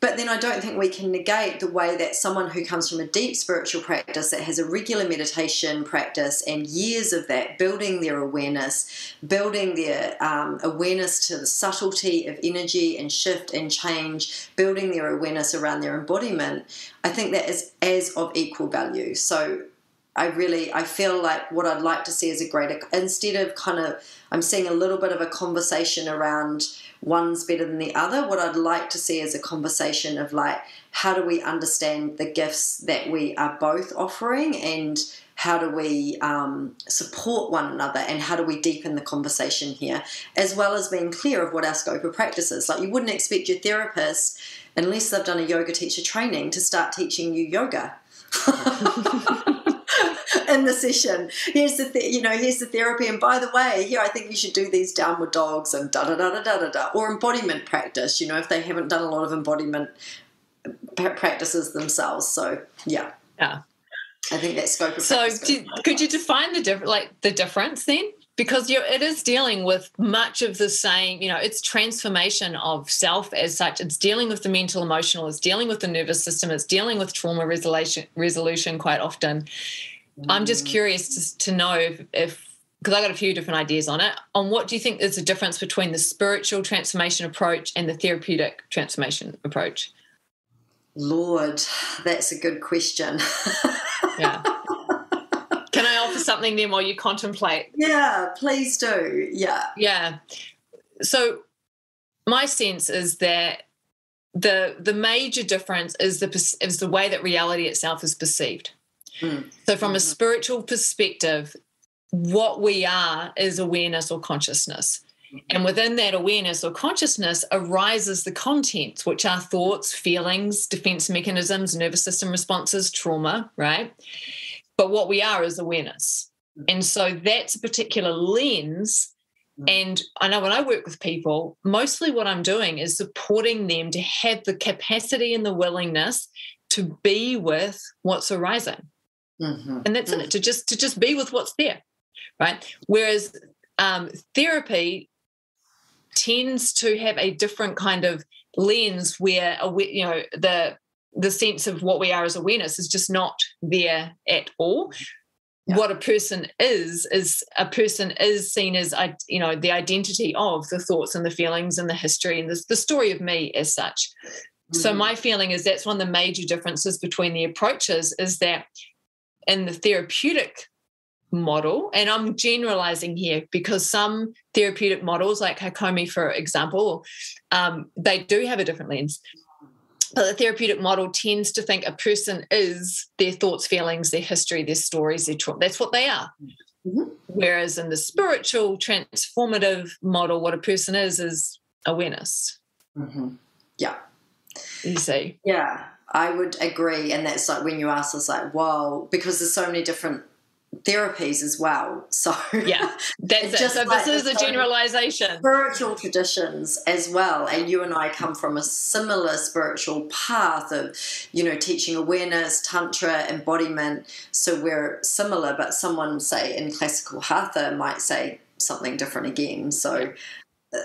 but then I don't think we can negate the way that someone who comes from a deep spiritual practice that has a regular meditation practice and years of that, building their awareness, building their um, awareness to the subtlety of energy and shift and change, building their awareness around their embodiment, I think that is as of equal value. So I really I feel like what I'd like to see is a greater instead of kind of I'm seeing a little bit of a conversation around one's better than the other. What I'd like to see is a conversation of like how do we understand the gifts that we are both offering and how do we um, support one another and how do we deepen the conversation here as well as being clear of what our scope of practice is like you wouldn't expect your therapist unless they've done a yoga teacher training to start teaching you yoga in the session. Here's the th- you know here's the therapy, and by the way, here I think you should do these downward dogs and da da da da da da da or embodiment practice. You know if they haven't done a lot of embodiment practices themselves. So yeah, yeah. I think that scope of so do, could you define the difference like the difference then because you it is dealing with much of the same you know it's transformation of self as such it's dealing with the mental emotional it's dealing with the nervous system it's dealing with trauma resolution resolution quite often I'm just curious to, to know if, because I got a few different ideas on it. On what do you think is the difference between the spiritual transformation approach and the therapeutic transformation approach? Lord, that's a good question. yeah. Can I offer something then while you contemplate? Yeah, please do. Yeah. Yeah. So my sense is that the the major difference is the is the way that reality itself is perceived. Mm. So, from a mm-hmm. spiritual perspective, what we are is awareness or consciousness. Mm-hmm. And within that awareness or consciousness arises the contents, which are thoughts, feelings, defense mechanisms, nervous system responses, trauma, right? But what we are is awareness. Mm-hmm. And so that's a particular lens. And I know when I work with people, mostly what I'm doing is supporting them to have the capacity and the willingness to be with what's arising. Mm-hmm. And that's mm-hmm. it, to just to just be with what's there. Right. Whereas um, therapy tends to have a different kind of lens where you know the the sense of what we are as awareness is just not there at all yeah. what a person is is a person is seen as you know the identity of the thoughts and the feelings and the history and the, the story of me as such mm-hmm. so my feeling is that's one of the major differences between the approaches is that in the therapeutic model and i'm generalizing here because some therapeutic models like hakomi for example um, they do have a different lens but the therapeutic model tends to think a person is their thoughts, feelings, their history, their stories, their trauma. That's what they are. Mm-hmm. Whereas in the spiritual transformative model, what a person is is awareness. Mm-hmm. Yeah. You see. Yeah, I would agree. And that's like when you ask us, like, whoa, because there's so many different therapies as well. So yeah, that's just so like this is a generalization. Spiritual traditions as well, and you and I come from a similar spiritual path of, you know, teaching awareness, tantra, embodiment. So we're similar, but someone say in classical hatha might say something different again. So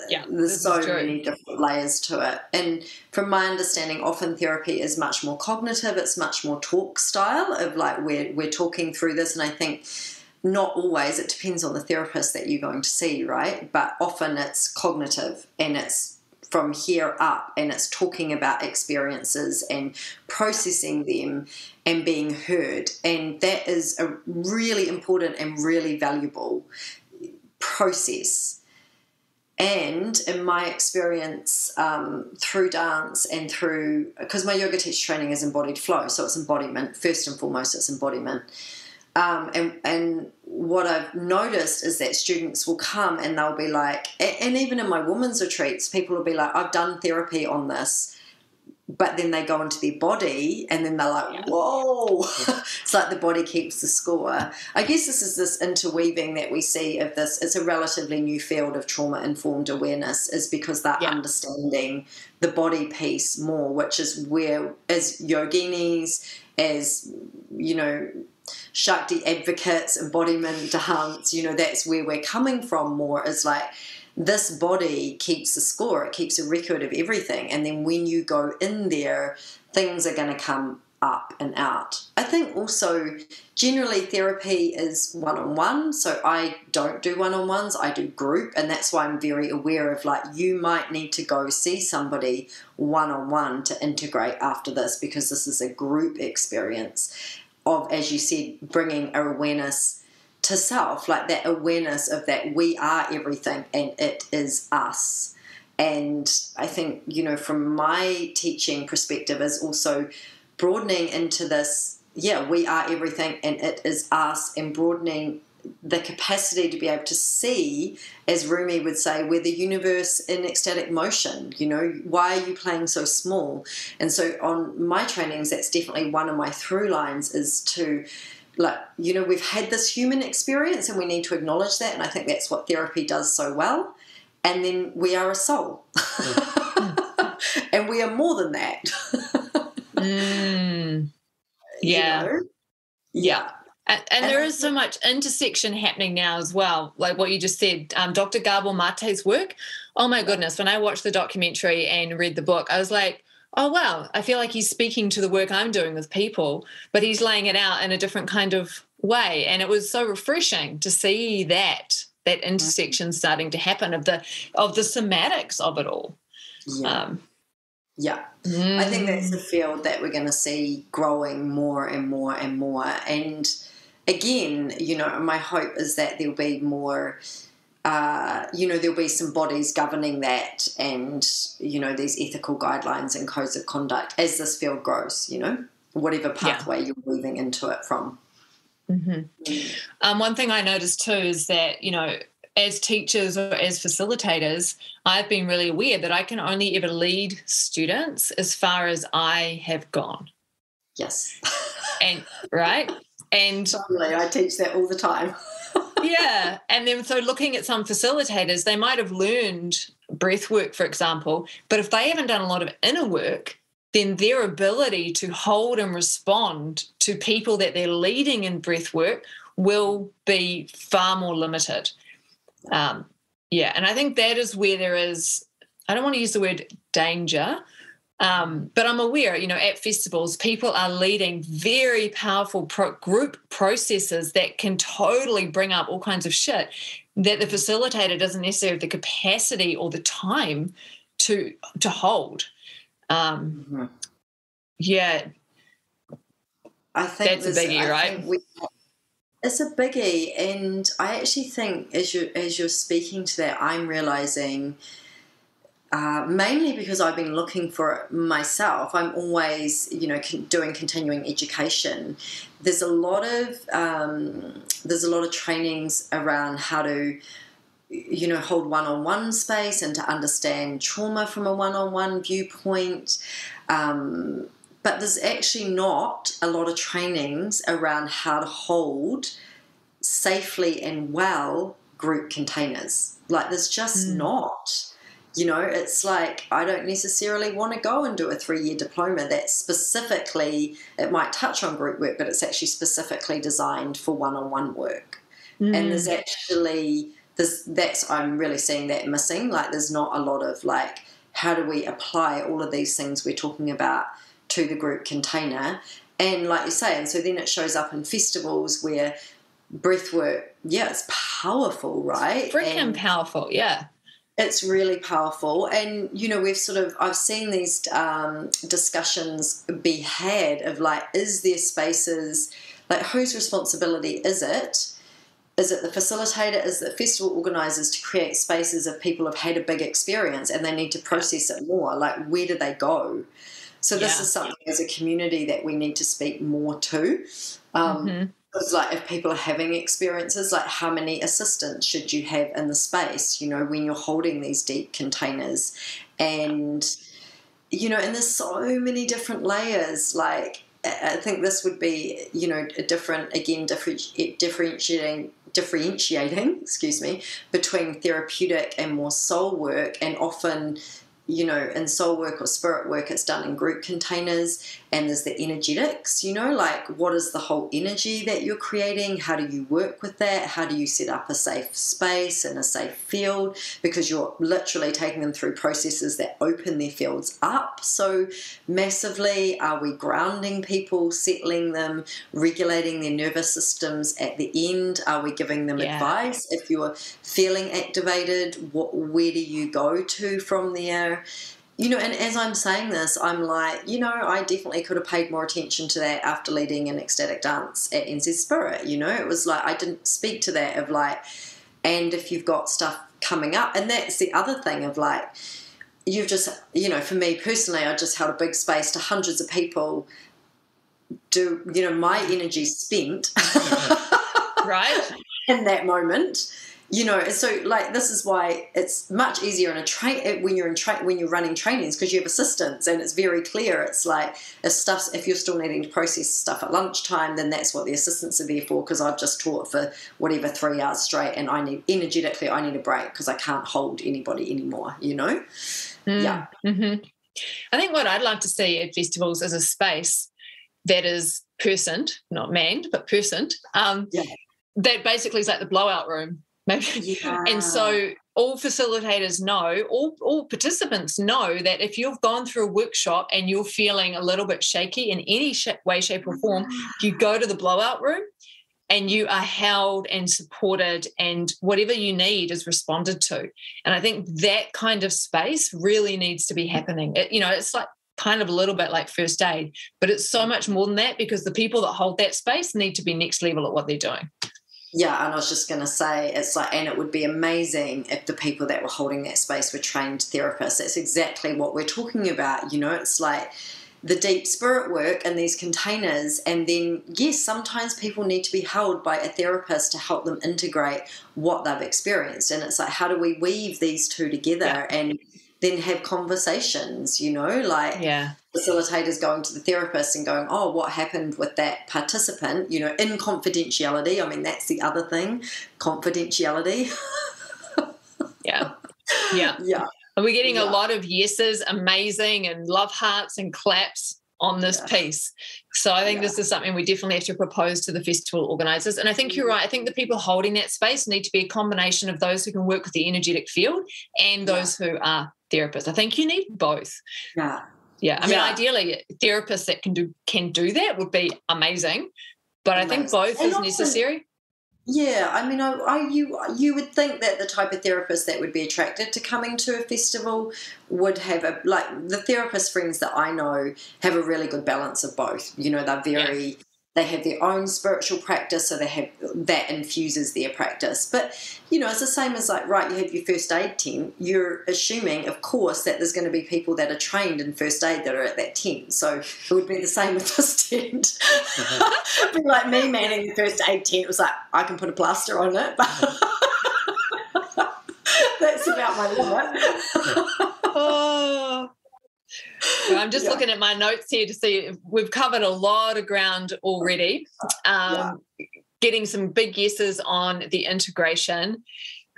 yeah, uh, there's so many different layers to it. And from my understanding, often therapy is much more cognitive. It's much more talk style of like we're we're talking through this. And I think not always. It depends on the therapist that you're going to see, right? But often it's cognitive and it's from here up and it's talking about experiences and processing them and being heard. And that is a really important and really valuable process and in my experience um, through dance and through because my yoga teacher training is embodied flow so it's embodiment first and foremost it's embodiment. Um, and and what I've noticed is that students will come and they'll be like and even in my women's retreats people will be like I've done therapy on this but then they go into their body and then they're like, yeah. whoa. Yeah. it's like the body keeps the score. I guess this is this interweaving that we see of this. It's a relatively new field of trauma informed awareness, is because they're yeah. understanding the body piece more, which is where, as yoginis, as, you know, Shakti advocates, embodiment dance, you know, that's where we're coming from more, is like, this body keeps a score, it keeps a record of everything. And then when you go in there, things are going to come up and out. I think also generally therapy is one on one, so I don't do one on ones, I do group, and that's why I'm very aware of like you might need to go see somebody one on one to integrate after this because this is a group experience of, as you said, bringing awareness to self, like that awareness of that we are everything and it is us. And I think, you know, from my teaching perspective, is also broadening into this yeah, we are everything and it is us, and broadening the capacity to be able to see, as Rumi would say, we're the universe in ecstatic motion. You know, why are you playing so small? And so, on my trainings, that's definitely one of my through lines is to like you know we've had this human experience and we need to acknowledge that and i think that's what therapy does so well and then we are a soul and we are more than that mm. yeah you know? yeah and, and, there is so much intersection happening now as well, like what you just said. Um, Dr. Gabor Mate's work. Oh my goodness! When I watched the documentary and read the book, I was like, oh wow i feel like he's speaking to the work i'm doing with people but he's laying it out in a different kind of way and it was so refreshing to see that that mm-hmm. intersection starting to happen of the of the somatics of it all yeah. Um, yeah mm. i think that's the field that we're going to see growing more and more and more and again you know my hope is that there'll be more uh, you know, there'll be some bodies governing that and, you know, these ethical guidelines and codes of conduct as this field grows, you know, whatever pathway yeah. you're moving into it from. Mm-hmm. Um, one thing I noticed too is that, you know, as teachers or as facilitators, I've been really aware that I can only ever lead students as far as I have gone. Yes. and right. And totally, I teach that all the time. yeah. And then so looking at some facilitators, they might have learned breath work, for example, but if they haven't done a lot of inner work, then their ability to hold and respond to people that they're leading in breath work will be far more limited. Um, yeah, and I think that is where there is I don't want to use the word danger, um, but I'm aware, you know, at festivals, people are leading very powerful pro- group processes that can totally bring up all kinds of shit that the facilitator doesn't necessarily have the capacity or the time to to hold. Um, mm-hmm. Yeah, I think that's a biggie, I right? We, it's a biggie, and I actually think as you as you're speaking to that, I'm realizing uh, mainly because I've been looking for it myself. I'm always, you know, con- doing continuing education. There's a lot of um, there's a lot of trainings around how to, you know, hold one-on-one space and to understand trauma from a one-on-one viewpoint. Um, but there's actually not a lot of trainings around how to hold safely and well group containers. Like there's just mm. not you know, it's like I don't necessarily want to go and do a three year diploma that specifically, it might touch on group work, but it's actually specifically designed for one on one work. Mm. And there's actually, there's, that's, I'm really seeing that missing. Like, there's not a lot of like, how do we apply all of these things we're talking about to the group container? And like you say, and so then it shows up in festivals where breath work, yeah, it's powerful, right? Freaking and, powerful, yeah it's really powerful. And you know we've sort of i've seen these um, discussions be had of like is there spaces like whose responsibility is it? Is it the facilitator? Is it festival organizers to create spaces of people have had a big experience and they need to process it more? Like where do they go? So this yeah. is something as a community that we need to speak more to. Um, mm-hmm because like if people are having experiences like how many assistants should you have in the space you know when you're holding these deep containers? And you know and there's so many different layers like i think this would be you know a different again differentiating differentiating excuse me between therapeutic and more soul work. And often you know, in soul work or spirit work, it's done in group containers, and there's the energetics, you know, like what is the whole energy that you're creating? How do you work with that? How do you set up a safe space and a safe field? Because you're literally taking them through processes that open their fields up so massively. Are we grounding people, settling them, regulating their nervous systems at the end? Are we giving them yeah. advice? If you're feeling activated, what, where do you go to from there? You know, and as I'm saying this, I'm like, you know, I definitely could have paid more attention to that after leading an ecstatic dance at NZ Spirit. You know, it was like I didn't speak to that of like, and if you've got stuff coming up, and that's the other thing of like, you've just, you know, for me personally, I just held a big space to hundreds of people. Do you know my energy spent? right in that moment you know so like this is why it's much easier in a train when you're in tra- when you're running trainings because you have assistants and it's very clear it's like if stuff if you're still needing to process stuff at lunchtime then that's what the assistants are there for because I've just taught for whatever three hours straight and I need energetically I need a break because I can't hold anybody anymore you know mm. yeah mm-hmm. I think what I'd like to see at festivals is a space that is personed not manned but personed um, yeah. that basically is like the blowout room Maybe. Yeah. And so all facilitators know, all, all participants know that if you've gone through a workshop and you're feeling a little bit shaky in any sh- way, shape, or form, you mm-hmm. go to the blowout room and you are held and supported, and whatever you need is responded to. And I think that kind of space really needs to be happening. It, you know, it's like kind of a little bit like first aid, but it's so much more than that because the people that hold that space need to be next level at what they're doing. Yeah, and I was just going to say, it's like, and it would be amazing if the people that were holding that space were trained therapists. That's exactly what we're talking about. You know, it's like the deep spirit work in these containers, and then, yes, sometimes people need to be held by a therapist to help them integrate what they've experienced. And it's like, how do we weave these two together yeah. and then have conversations, you know, like yeah. Facilitators going to the therapist and going, oh, what happened with that participant, you know, in confidentiality. I mean, that's the other thing confidentiality. yeah. Yeah. Yeah. Are we getting yeah. a lot of yeses, amazing, and love hearts and claps? on this yeah. piece. So I think yeah. this is something we definitely have to propose to the festival organizers. And I think you're mm. right. I think the people holding that space need to be a combination of those who can work with the energetic field and those who are therapists. I think you need both. Yeah. Yeah. I mean, ideally therapists that can do can do that would be amazing. But amazing. I think both and is also, necessary. Yeah, I mean, I, I, you you would think that the type of therapist that would be attracted to coming to a festival would have a like the therapist friends that I know have a really good balance of both. You know, they're very yeah they have their own spiritual practice, so they have that infuses their practice. But you know, it's the same as like, right, you have your first aid tent. You're assuming, of course, that there's going to be people that are trained in first aid that are at that tent. So it would be the same with this tent. It'd be like me manning the first aid tent. It was like I can put a plaster on it, but that's about my limit. oh. I'm just yeah. looking at my notes here to see we've covered a lot of ground already. Um, yeah. Getting some big yeses on the integration.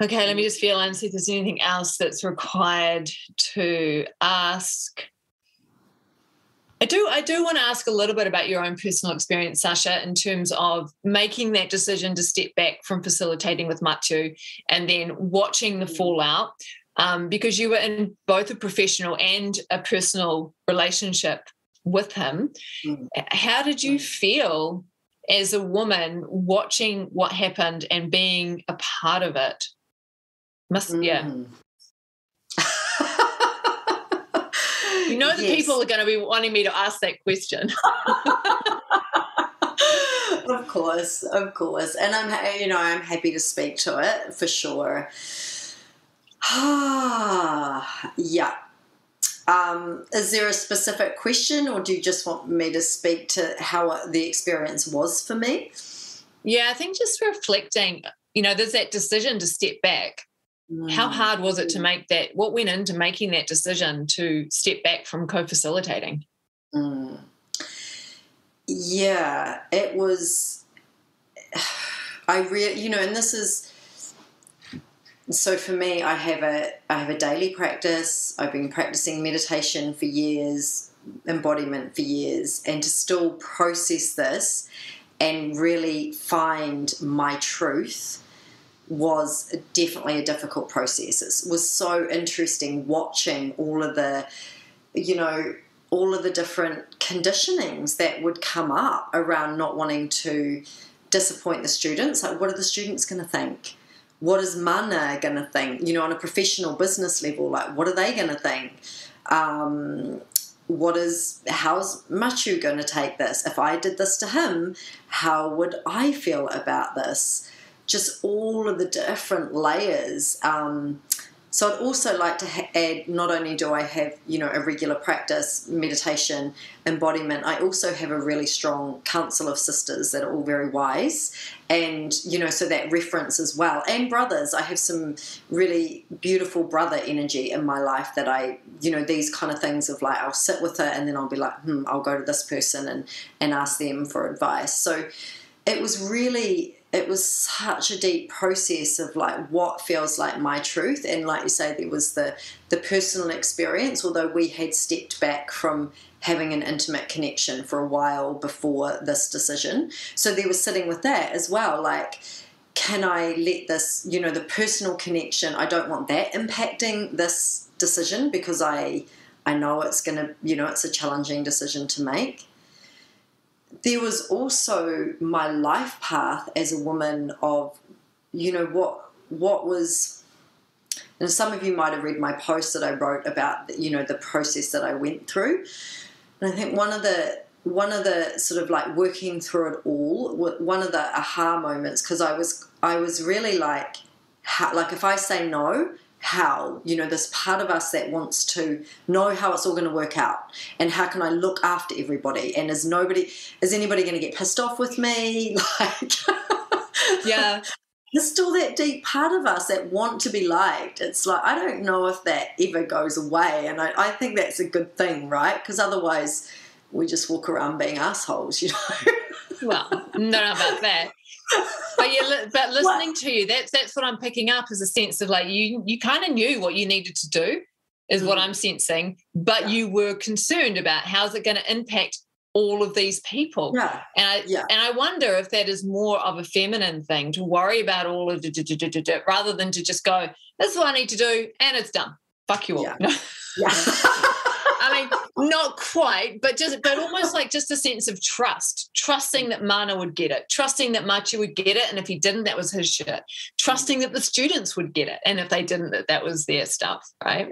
Okay, let me just feel and see if there's anything else that's required to ask. I do I do want to ask a little bit about your own personal experience, Sarsha, in terms of making that decision to step back from facilitating with Matiu and then watching the mm. fallout um, because you were in both a professional and a personal relationship with him. Mm. How did you feel as a woman watching what happened and being a part of it? Must mm. yeah. you know the yes. people are going to be wanting me to ask that question. of course, of course, and I'm you know I'm happy to speak to it for sure. Ah, yeah. Um, is there a specific question, or do you just want me to speak to how the experience was for me? Yeah, I think just reflecting, you know, there's that decision to step back. Mm. How hard was it to make that? What went into making that decision to step back from co facilitating? Mm. Yeah, it was. I really, you know, and this is so for me i have a i have a daily practice. I've been practicing meditation for years embodiment for years and to still process this and really find my truth was definitely a difficult process. It was so interesting watching all of the you know all of the different conditionings that would come up around not wanting to disappoint the students. Like what are the students going to think what is mana going to think? You know, on a professional business level, like what are they going to think? Um, what is how's Matiu going to take this? If I did this to him, how would I feel about this? Just all of the different layers. Um, so I'd also like to ha- add not only do I have, you know, a regular practice, meditation, embodiment, I also have a really strong council of sisters that are all very wise. And, you know, so that reference as well. And brothers, I have some really beautiful brother energy in my life that I, you know, these kind of things of like, I'll sit with it and then I'll be like, hmm, I'll go to this person and, and ask them for advice. So it was really it was such a deep process of like what feels like my truth. And like you say there was the the personal experience although we had stepped back from having an intimate connection for a while before this decision. So there was sitting with that as well like can i let this you know the personal connection i don't want that impacting this decision because i i know it's going to you know it's a challenging decision to make there was also my life path as a woman of, you know, what what was and some of you might have read my post that I wrote about you know the process that I went through. And I think one of the one of the sort of like working through it all, one of the aha moments because I was I was really like like if I say no, how you know this part of us that wants to know how it's all going to work out and how can i look after everybody? And is nobody is anybody going to get pissed off with me? Like yeah. there's still that deep part of us that want to be liked. It's like i don't know if that ever goes away and i, I think that's a good thing right? Because otherwise we just walk around being assholes you know? Well no about that but yeah, but listening what? to you, that's that's what I'm picking up is a sense of like you you kind of knew what you needed to do, is what mm. I'm sensing. But yeah. you were concerned about how's it going to impact all of these people. Yeah. And I yeah. and I wonder if that is more of a feminine thing to worry about all of it rather than to just go, this is what I need to do, and it's done. Fuck you all. Yeah. yeah. I mean, not quite, but just but almost like just a sense of trust, trusting that Mana would get it, trusting that Matiu would get it, and if he didn't, that was his shit. Trusting that the students would get it, and if they didn't, that that was their stuff, right?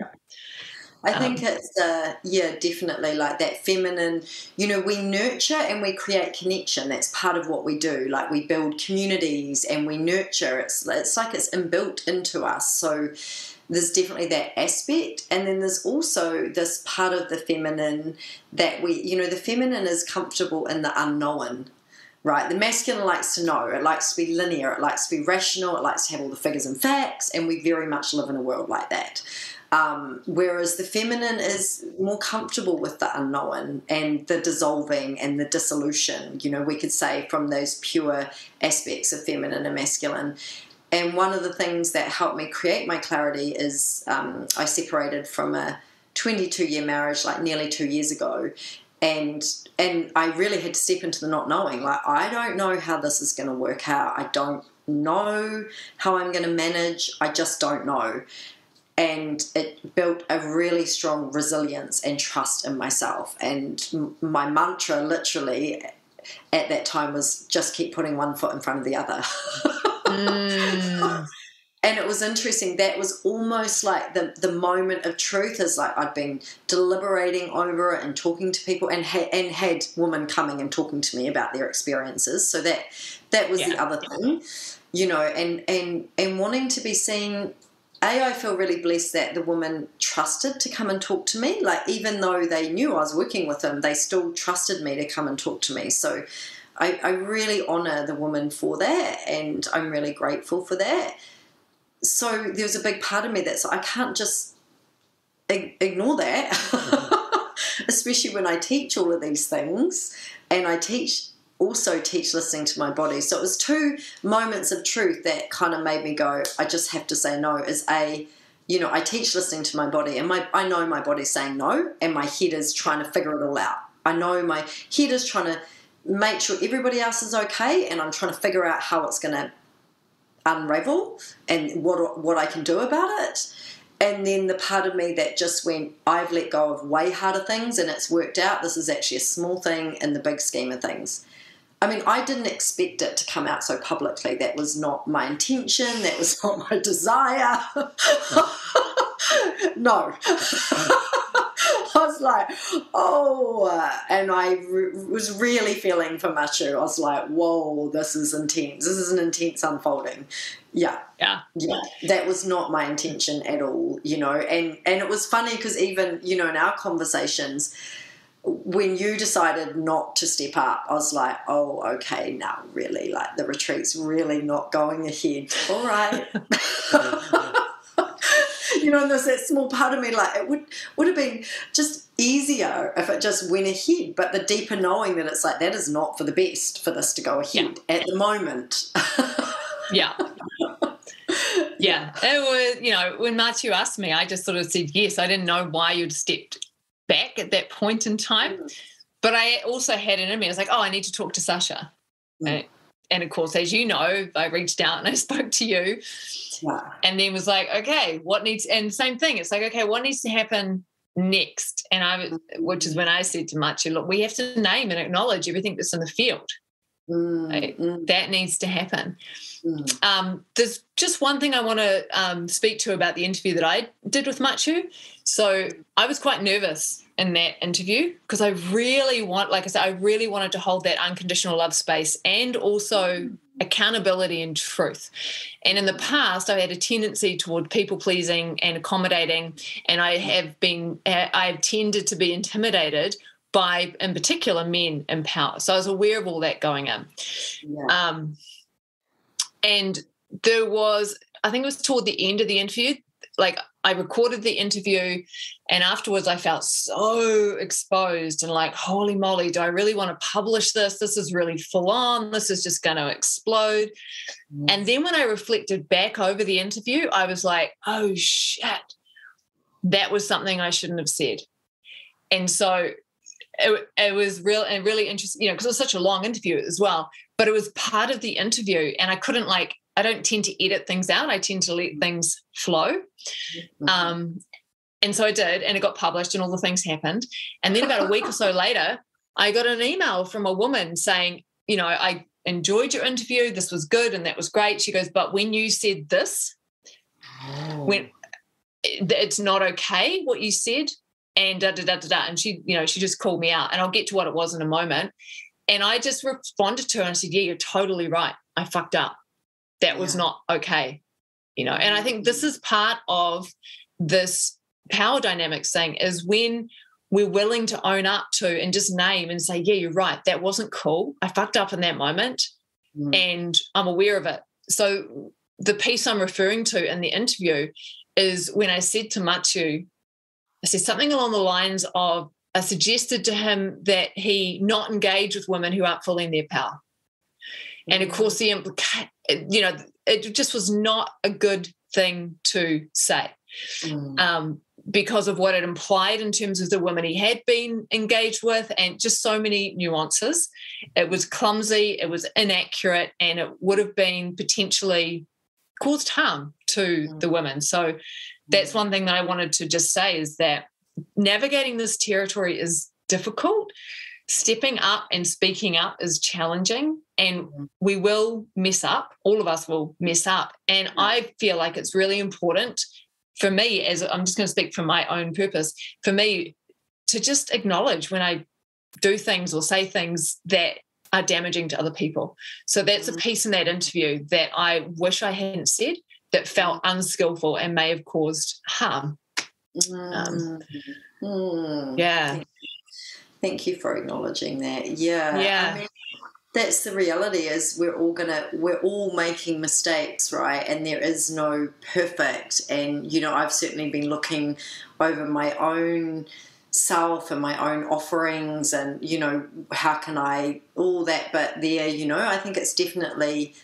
I think um, it's uh, yeah, definitely like that feminine. You know, we nurture and we create connection. That's part of what we do. Like we build communities and we nurture. It's it's like it's inbuilt into us. So there's definitely that aspect. And then there's also this part of the feminine that we you know the feminine is comfortable in the unknown right? The masculine likes to know. It likes to be linear. It likes to be rational. It likes to have all the figures and facts. And we very much live in a world like that. Um, whereas the feminine is more comfortable with the unknown and the dissolving and the dissolution, you know, we could say from those pure aspects of feminine and masculine. And one of the things that helped me create my clarity is um, I separated from a 22 year marriage like nearly two years ago. And and I really had to step into the not knowing. Like I don't know how this is going to work out. I don't know how I'm going to manage. I just don't know. And it built a really strong resilience and trust in myself. And my mantra, literally, at that time was just keep putting one foot in front of the other. Mm. and it was interesting. That was almost like the the moment of truth. Is like I'd been deliberating over it and talking to people, and had and had women coming and talking to me about their experiences. So that that was yeah. the other thing, you know, and and and wanting to be seen. A, I feel really blessed that the woman trusted to come and talk to me. Like, even though they knew I was working with them, they still trusted me to come and talk to me. So, I, I really honour the woman for that, and I'm really grateful for that. So there's a big part of me that's I can't just ignore that, especially when I teach all of these things, and I teach also teach listening to my body. So it was two moments of truth that kind of made me go, I just have to say no. Is a you know, I teach listening to my body, and my I know my body's saying no, and my head is trying to figure it all out. I know my head is trying to make sure everybody else is okay, and I'm trying to figure out how it's going to unravel and what what I can do about it. And then the part of me that just went, I've let go of way harder things and it's worked out. This is actually a small thing in the big scheme of things. I mean, I didn't expect it to come out so publicly. That was not my intention. That was not my desire. no. I was like, oh, and I re- was really feeling for Matiu. I was like, whoa, this is intense. This is an intense unfolding. Yeah, yeah, yeah. That was not my intention at all, you know. And and it was funny because even you know in our conversations, when you decided not to step up, I was like, oh, okay, now really, like the retreat's really not going ahead. All right. you know, and there's that small part of me like it would would have been just easier if it just went ahead. But the deeper knowing that it's like that is not for the best for this to go ahead yeah. at the moment. yeah. Yeah. It was, you know, when Matiu asked me, I just sort of said yes. I didn't know why you'd stepped back at that point in time. Mm. But I also had it in me. I was like, oh, I need to talk to Sarsha. Mm. And, of course, as you know, I reached out and I spoke to you yeah. and then was like, okay, what needs, and same thing. It's like, okay, what needs to happen next? And I, which is when I said to Matiu, look, we have to name and acknowledge everything that's in the field. Mm, right? mm. That needs to happen. Mm. Um, there's just one thing I want to um, speak to about the interview that I did with Matiu. So I was quite nervous in that interview because I really want, like I said, I really wanted to hold that unconditional love space and also accountability and truth. And in the past, I've had a tendency toward people pleasing and accommodating, and I have been, I've tended to be intimidated by, in particular, men in power. So I was aware of all that going in. Yeah. Um, and there was, I think it was toward the end of the interview, like I recorded the interview and afterwards I felt so exposed and like, holy moly, do I really want to publish this? This is really full on. This is just going to explode. Mm. And then when I reflected back over the interview, I was like, oh shit, that was something I shouldn't have said. And so it, it was real and really interesting, you know, because it was such a long interview as well. But it was part of the interview, and I couldn't like. I don't tend to edit things out. I tend to let things flow. Mm-hmm. Um, and so I did, and it got published, and all the things happened. And then about a week or so later, I got an email from a woman saying, you know, I enjoyed your interview. This was good, and that was great. She goes, but when you said this, oh. when it's not okay what you said, and da da da da da. And she, you know, she just called me out, and I'll get to what it was in a moment. And I just responded to her and I said, "Yeah, you're totally right. I fucked up. That was not okay." You know, and I think this is part of this power dynamics thing is when we're willing to own up to and just name and say, yeah, you're right, that wasn't cool. I fucked up in that moment mm. and I'm aware of it. So the piece I'm referring to in the interview is when I said to Matiu, I said something along the lines of, I suggested to him that he not engage with women who aren't fully in their power. And of mm. course, the implication, you know, it just was not a good thing to say. Mm. Um, because of what it implied in terms of the women he had been engaged with and just so many nuances. It was clumsy, it was inaccurate, and it would have been potentially caused harm to mm. the women. So that's mm. one thing that I wanted to just say is that navigating this territory is difficult. Stepping up and speaking up is challenging, and mm. we will mess up. All of us will mess up. And I feel like it's really important for me, as I'm just going to speak from my own purpose, for me to just acknowledge when I do things or say things that are damaging to other people. So that's a mm-hmm. piece in that interview that I wish I hadn't said that felt unskillful and may have caused harm. Um, mm. Yeah. Thank you for acknowledging that. Yeah. Yeah. I mean, that's the reality is we're all gonna we're all making mistakes right and there is no perfect and you know i've certainly been looking over my own self and my own offerings and you know how can i all that but there you know i think it's definitely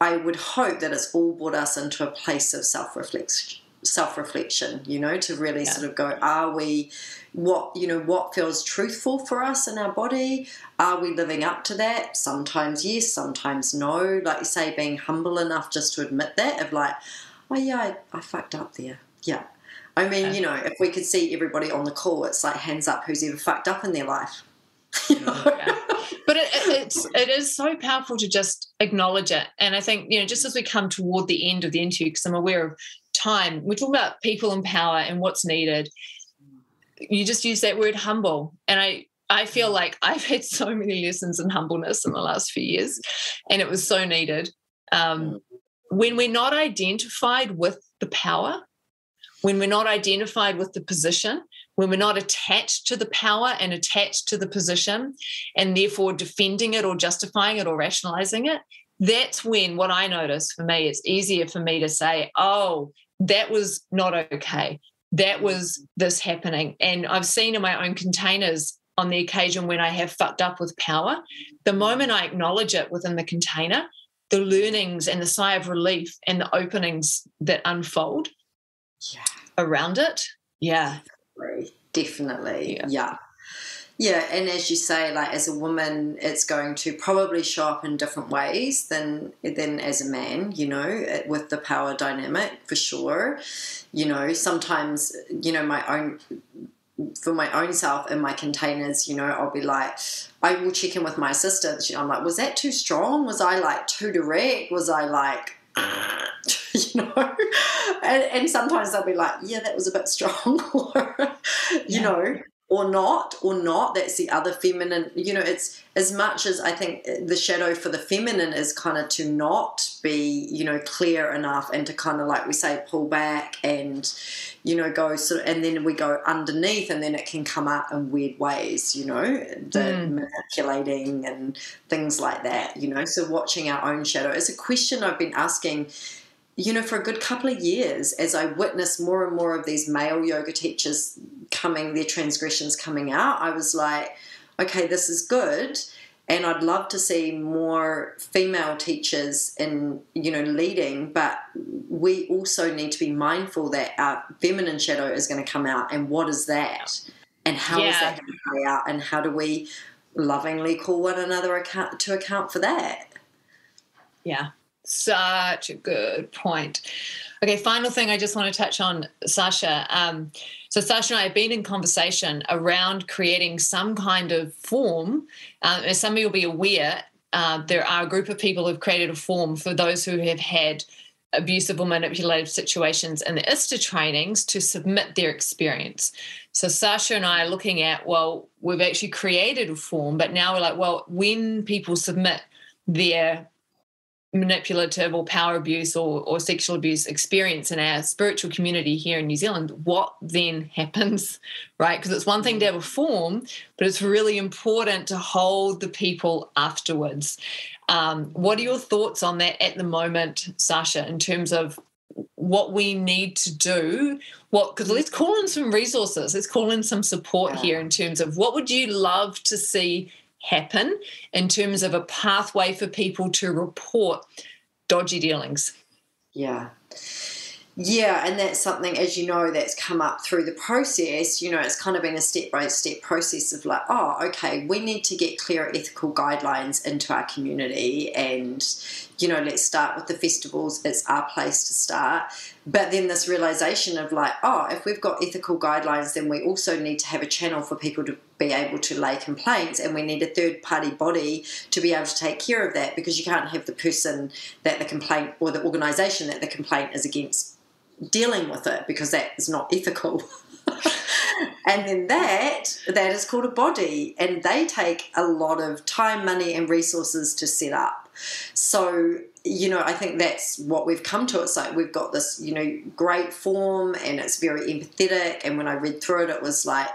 i would hope that it's all brought us into a place of self-reflection self-reflection you know to really yeah. sort of go are we what you know what feels truthful for us in our body are we living up to that sometimes yes sometimes no like you say being humble enough just to admit that of like oh yeah i, I fucked up there yeah i mean yeah. you know if we could see everybody on the call it's like hands up who's ever fucked up in their life? yeah. but it, it's it is so powerful to just acknowledge it and i think you know just as we come toward the end of the interview because i'm aware of time. We're talking about people in power and what's needed. You just use that word humble. And I, I feel mm. like I've had so many lessons in humbleness in the last few years, and it was so needed. Um, mm. when we're not identified with the power, when we're not identified with the position, when we're not attached to the power and attached to the position, and therefore defending it or justifying it or rationalizing it, that's when what I notice for me, it's easier for me to say, oh, that was not okay. That was this happening. And I've seen in my own containers on the occasion when I have fucked up with power, the moment I acknowledge it within the container, the learnings and the sigh of relief and the openings that unfold yeah. around it. Yeah. Definitely. Yeah. yeah. Yeah, and as you say, like as a woman, it's going to probably show up in different ways than than as a man. You know, with the power dynamic for sure. You know, sometimes you know my own for my own self in my containers. You know, I'll be like, I will check in with my assistant. I'm like, was that too strong? Was I like too direct? Was I like you know and, and, sometimes they'll be like yeah that was a bit strong or you yeah. know or not or not that's the other feminine you know it's as much as i think the shadow for the feminine is kind of to not be you know clear enough and to kind of like we say pull back and you know go sort of, and then we go underneath and then it can come out in weird ways you know the mm. manipulating and things like that you know so watching our own shadow is a question i've been asking you know, for a good couple of years, as I witnessed more and more of these male yoga teachers coming, their transgressions coming out, I was like, okay, this is good. and I'd love to see more female teachers in you know leading but we also need to be mindful that our feminine shadow is going to come out. And what is that? And how yeah. is that going to play out? And how do we lovingly call one another account to account for that? Yeah such a good point okay final thing i just want to touch on sarsha um, so Sarsha and I have been in conversation around creating some kind of form. Um, as some of you will be aware, uh, there are a group of people who've created a form for those who have had abusive or manipulative situations in the ISTA trainings to submit their experience. So Sarsha and I are looking at, well, we've actually created a form, but now we're like, well, when people submit their manipulative or power abuse or, or sexual abuse experience in our spiritual community here in New Zealand, what then happens, right? Because it's one thing to have a form, but it's really important to hold the people afterwards. Um, what are your thoughts on that at the moment, Sarsha, in terms of what we need to do? What because let's call in some resources, let's call in some support here in terms of what would you love to see happen in terms of a pathway for people to report dodgy dealings. Yeah. Yeah, and that's something, as you know, that's come up through the process. You know, it's kind of been a step by step process of like, oh, okay, we need to get clear ethical guidelines into our community, and you know, let's start with the festivals. It's our place to start. But then this realization of like, oh, if we've got ethical guidelines, then we also need to have a channel for people to be able to lay complaints, and we need a third party body to be able to take care of that because you can't have the person that the complaint or the organization that the complaint is against dealing with it because that is not ethical. and then that that is called a body and they take a lot of time money and resources to set up so you know i think that's what we've come to it's like we've got this you know great form and it's very empathetic and when i read through it it was like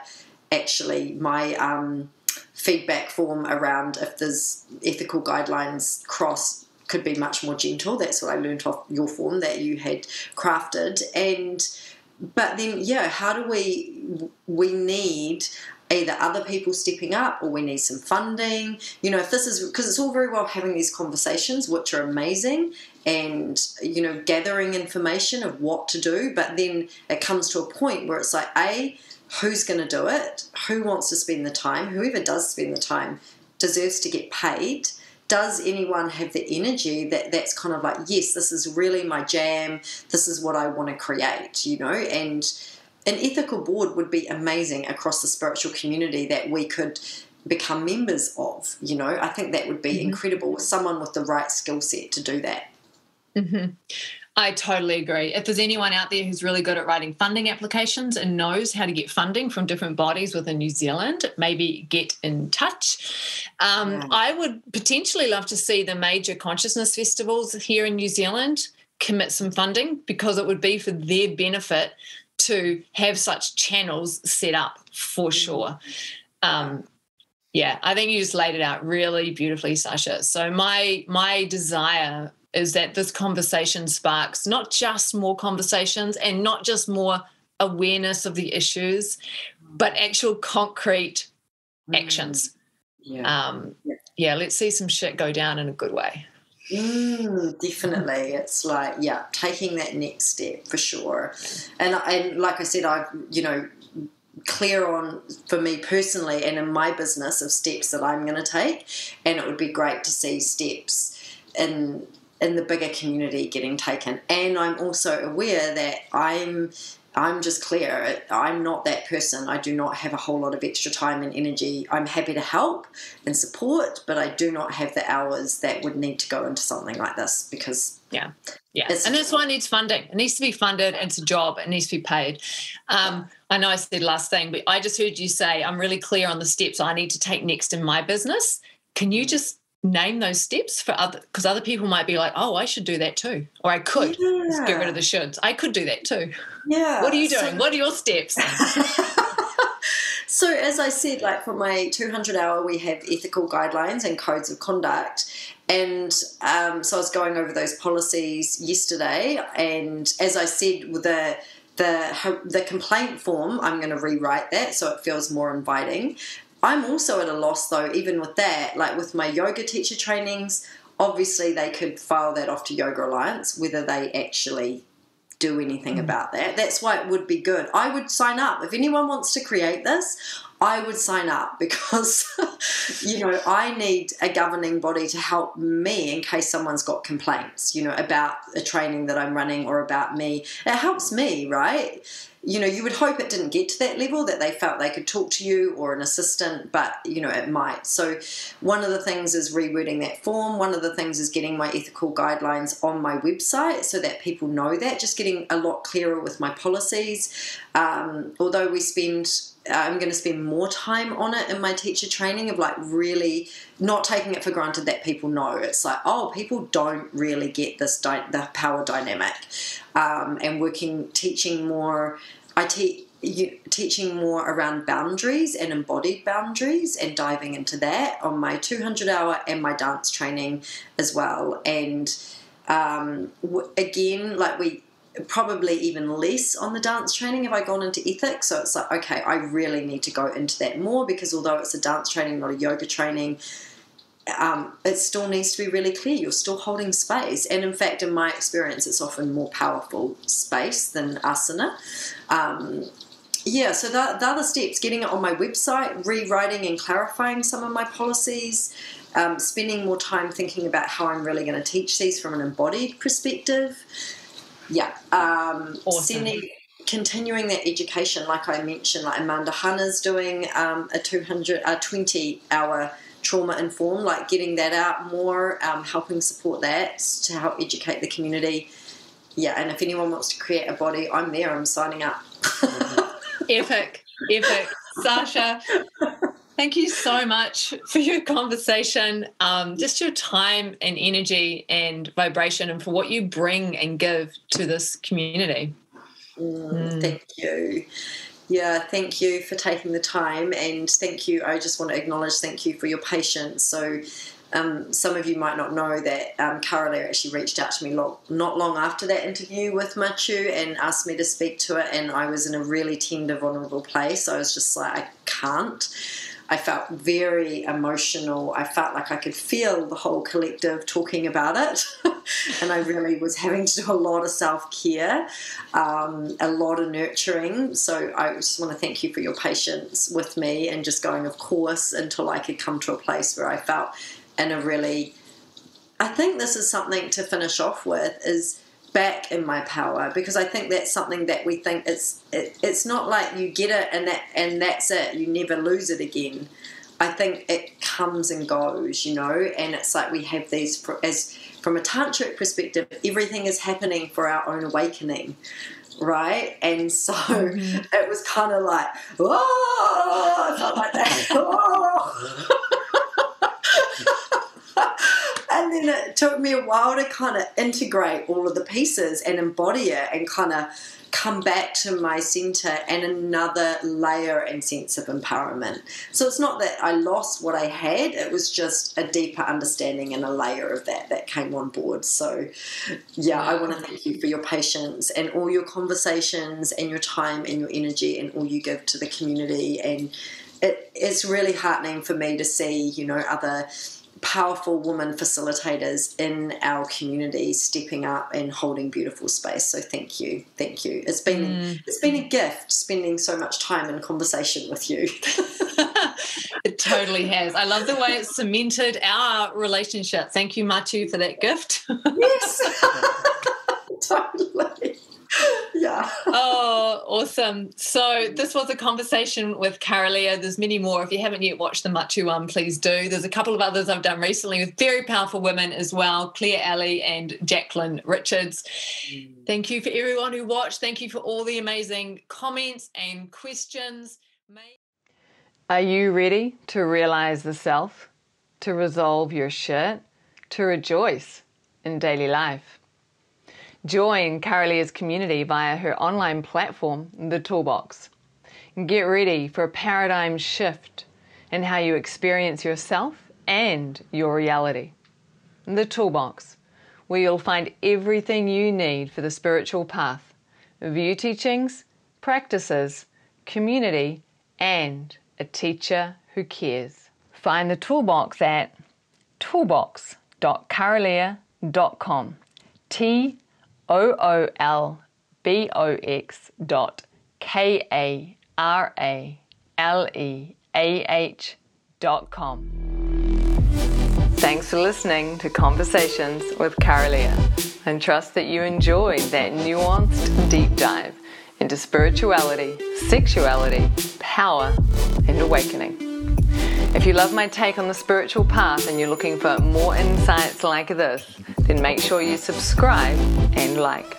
actually my um, feedback form around if there's ethical guidelines cross could be much more gentle. That's what I learned off your form that you had crafted. And but then yeah, how do we we need either other people stepping up or we need some funding. You know, if this is because it's all very well having these conversations, which are amazing, and you know, gathering information of what to do, but then it comes to a point where it's like, A, who's going to do it? Who wants to spend the time? Whoever does spend the time deserves to get paid does anyone have the energy that that's kind of like yes this is really my jam this is what i want to create you know and an ethical board would be amazing across the spiritual community that we could become members of you know i think that would be mm-hmm. incredible someone with the right skill set to do that mm-hmm. I totally agree. If there's anyone out there who's really good at writing funding applications and knows how to get funding from different bodies within New Zealand, maybe get in touch. Um, yeah. I would potentially love to see the major consciousness festivals here in New Zealand commit some funding because it would be for their benefit to have such channels set up for mm. sure. Um, yeah, I think you just laid it out really beautifully, Sarsha. So my my desire is that this conversation sparks not just more conversations and not just more awareness of the issues, but actual concrete mm. actions. Yeah. Um, yeah, let's see some shit go down in a good way. Mm, definitely, it's like yeah, taking that next step for sure. And and like I said, I've you know clear on for me personally and in my business of steps that I'm going to take, and it would be great to see steps in in the bigger community getting taken. And I'm also aware that I'm I'm just clear. I'm not that person. I do not have a whole lot of extra time and energy. I'm happy to help and support, but I do not have the hours that would need to go into something like this because yeah, yeah, and that's why it needs funding. It needs to be funded. It's a job. It needs to be paid. Um, I know I said last thing, but I just heard you say I'm really clear on the steps I need to take next in my business. Can you just name those steps for other because other people might be like oh i should do that too or i could yeah. get rid of the shoulds. I could do that too. Yeah what are you doing? So, what are your steps? So as i said like for my 200 hour we have ethical guidelines and codes of conduct. And um, so i was going over those policies yesterday. And as i said with the the the complaint form i'm going to rewrite that so it feels more inviting I'm also at a loss though, even with that, like with my yoga teacher trainings, obviously they could file that off to Yoga Alliance, whether they actually do anything mm. about that. That's why it would be good. I would sign up. If anyone wants to create this, I would sign up because, you know, I need a governing body to help me in case someone's got complaints, you know, about a training that I'm running or about me. It helps me, right? You know, you would hope it didn't get to that level that they felt they could talk to you or an assistant, but you know, it might. So, one of the things is rewording that form. One of the things is getting my ethical guidelines on my website so that people know that. Just getting a lot clearer with my policies. Um, although we spend I'm going to spend more time on it in my teacher training of like really not taking it for granted that people know. It's like, oh, people don't really get this di- the power dynamic, um, and working teaching more. I teach. teaching more around boundaries and embodied boundaries and diving into that on my 200 hour and my dance training as well and um, again like we probably even less on the dance training have I gone into ethics. So it's like, okay, I really need to go into that more because although it's a dance training, not a yoga training, um, it still needs to be really clear. You're still holding space. And in fact, in my experience, it's often more powerful space than asana. Um, yeah, so the, the other steps getting it on my website, rewriting and clarifying some of my policies, um, spending more time thinking about how I'm really going to teach these from an embodied perspective. Yeah. Um, awesome. Sending, continuing that education, like I mentioned, like Amanda Hanna's doing um, a 200, a 20 hour trauma informed, like getting that out more, um, helping support that to help educate the community. Yeah, and if anyone wants to create a body, I'm there, I'm signing up. epic, epic. Sarsha, Thank you so much for your conversation, um, just your time and energy and vibration, and for what you bring and give to this community. Mm, mm. Thank you. Yeah, thank you for taking the time, and thank you. I just want to acknowledge thank you for your patience. So, um, some of you might not know that um, actually reached out to me long, not long after that interview with Matiu and asked me to speak to it, and I was in a really tender, vulnerable place. I was just like, I can't. I felt very emotional. I felt like I could feel the whole collective talking about it. and I really was having to do a lot of self care, um, a lot of nurturing. So I just want to thank you for your patience with me and just going, of course, until I could come to a place where I felt in a really. I think this is something to finish off with is back in my power because I think that's something that we think it's it, it's not like you get it and that and that's it you never lose it again I think it comes and goes you know and it's like we have these as from a tantric perspective everything is happening for our own awakening right and so mm-hmm. it was kind of like oh like that oh. and then it took me a while to kind of integrate all of the pieces and embody it and kind of come back to my center and another layer and sense of empowerment. So it's not that I lost what I had, it was just a deeper understanding and a layer of that that came on board. So, yeah, I want to thank you for your patience and all your conversations and your time and your energy and all you give to the community. And it, it's really heartening for me to see, you know, other powerful woman facilitators in our community stepping up and holding beautiful space. So thank you. Thank you. It's been mm. it's been a gift spending so much time in conversation with you. It totally has. I love the way it's cemented our relationship. Thank you matiu for that gift. Yes. Totally yeah. oh, awesome. So this was a conversation with Kara-Leah. There's many more. If you haven't yet watched the Matiu one, please do. There's a couple of others I've done recently with very powerful women as well, Claire Alley and Jacqueline Richards. Mm. Thank you for everyone who watched. Thank you for all the amazing comments and questions. Are you ready to realize the self, to resolve your shit, to rejoice in daily life? Join Kara-Leah's community via her online platform, The Toolbox. Get ready for a paradigm shift in how you experience yourself and your reality. The Toolbox, where you'll find everything you need for the spiritual path view teachings, practices, community, and a teacher who who cares. Find the toolbox at toolbox.karaleah.com. T O O L B O X dot K A R A L E A H dot com. Thanks for listening to Conversations with Kara-Leah and trust that you enjoyed that nuanced deep dive into spirituality, sexuality, power, and awakening. If you love my take on the spiritual path and you're looking for more insights like this, then make sure you subscribe and like.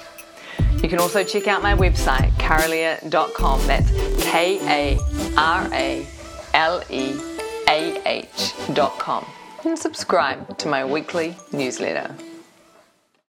You can also check out my website, karaleah.com. That's K A R A L E A H.com. And subscribe to my weekly newsletter.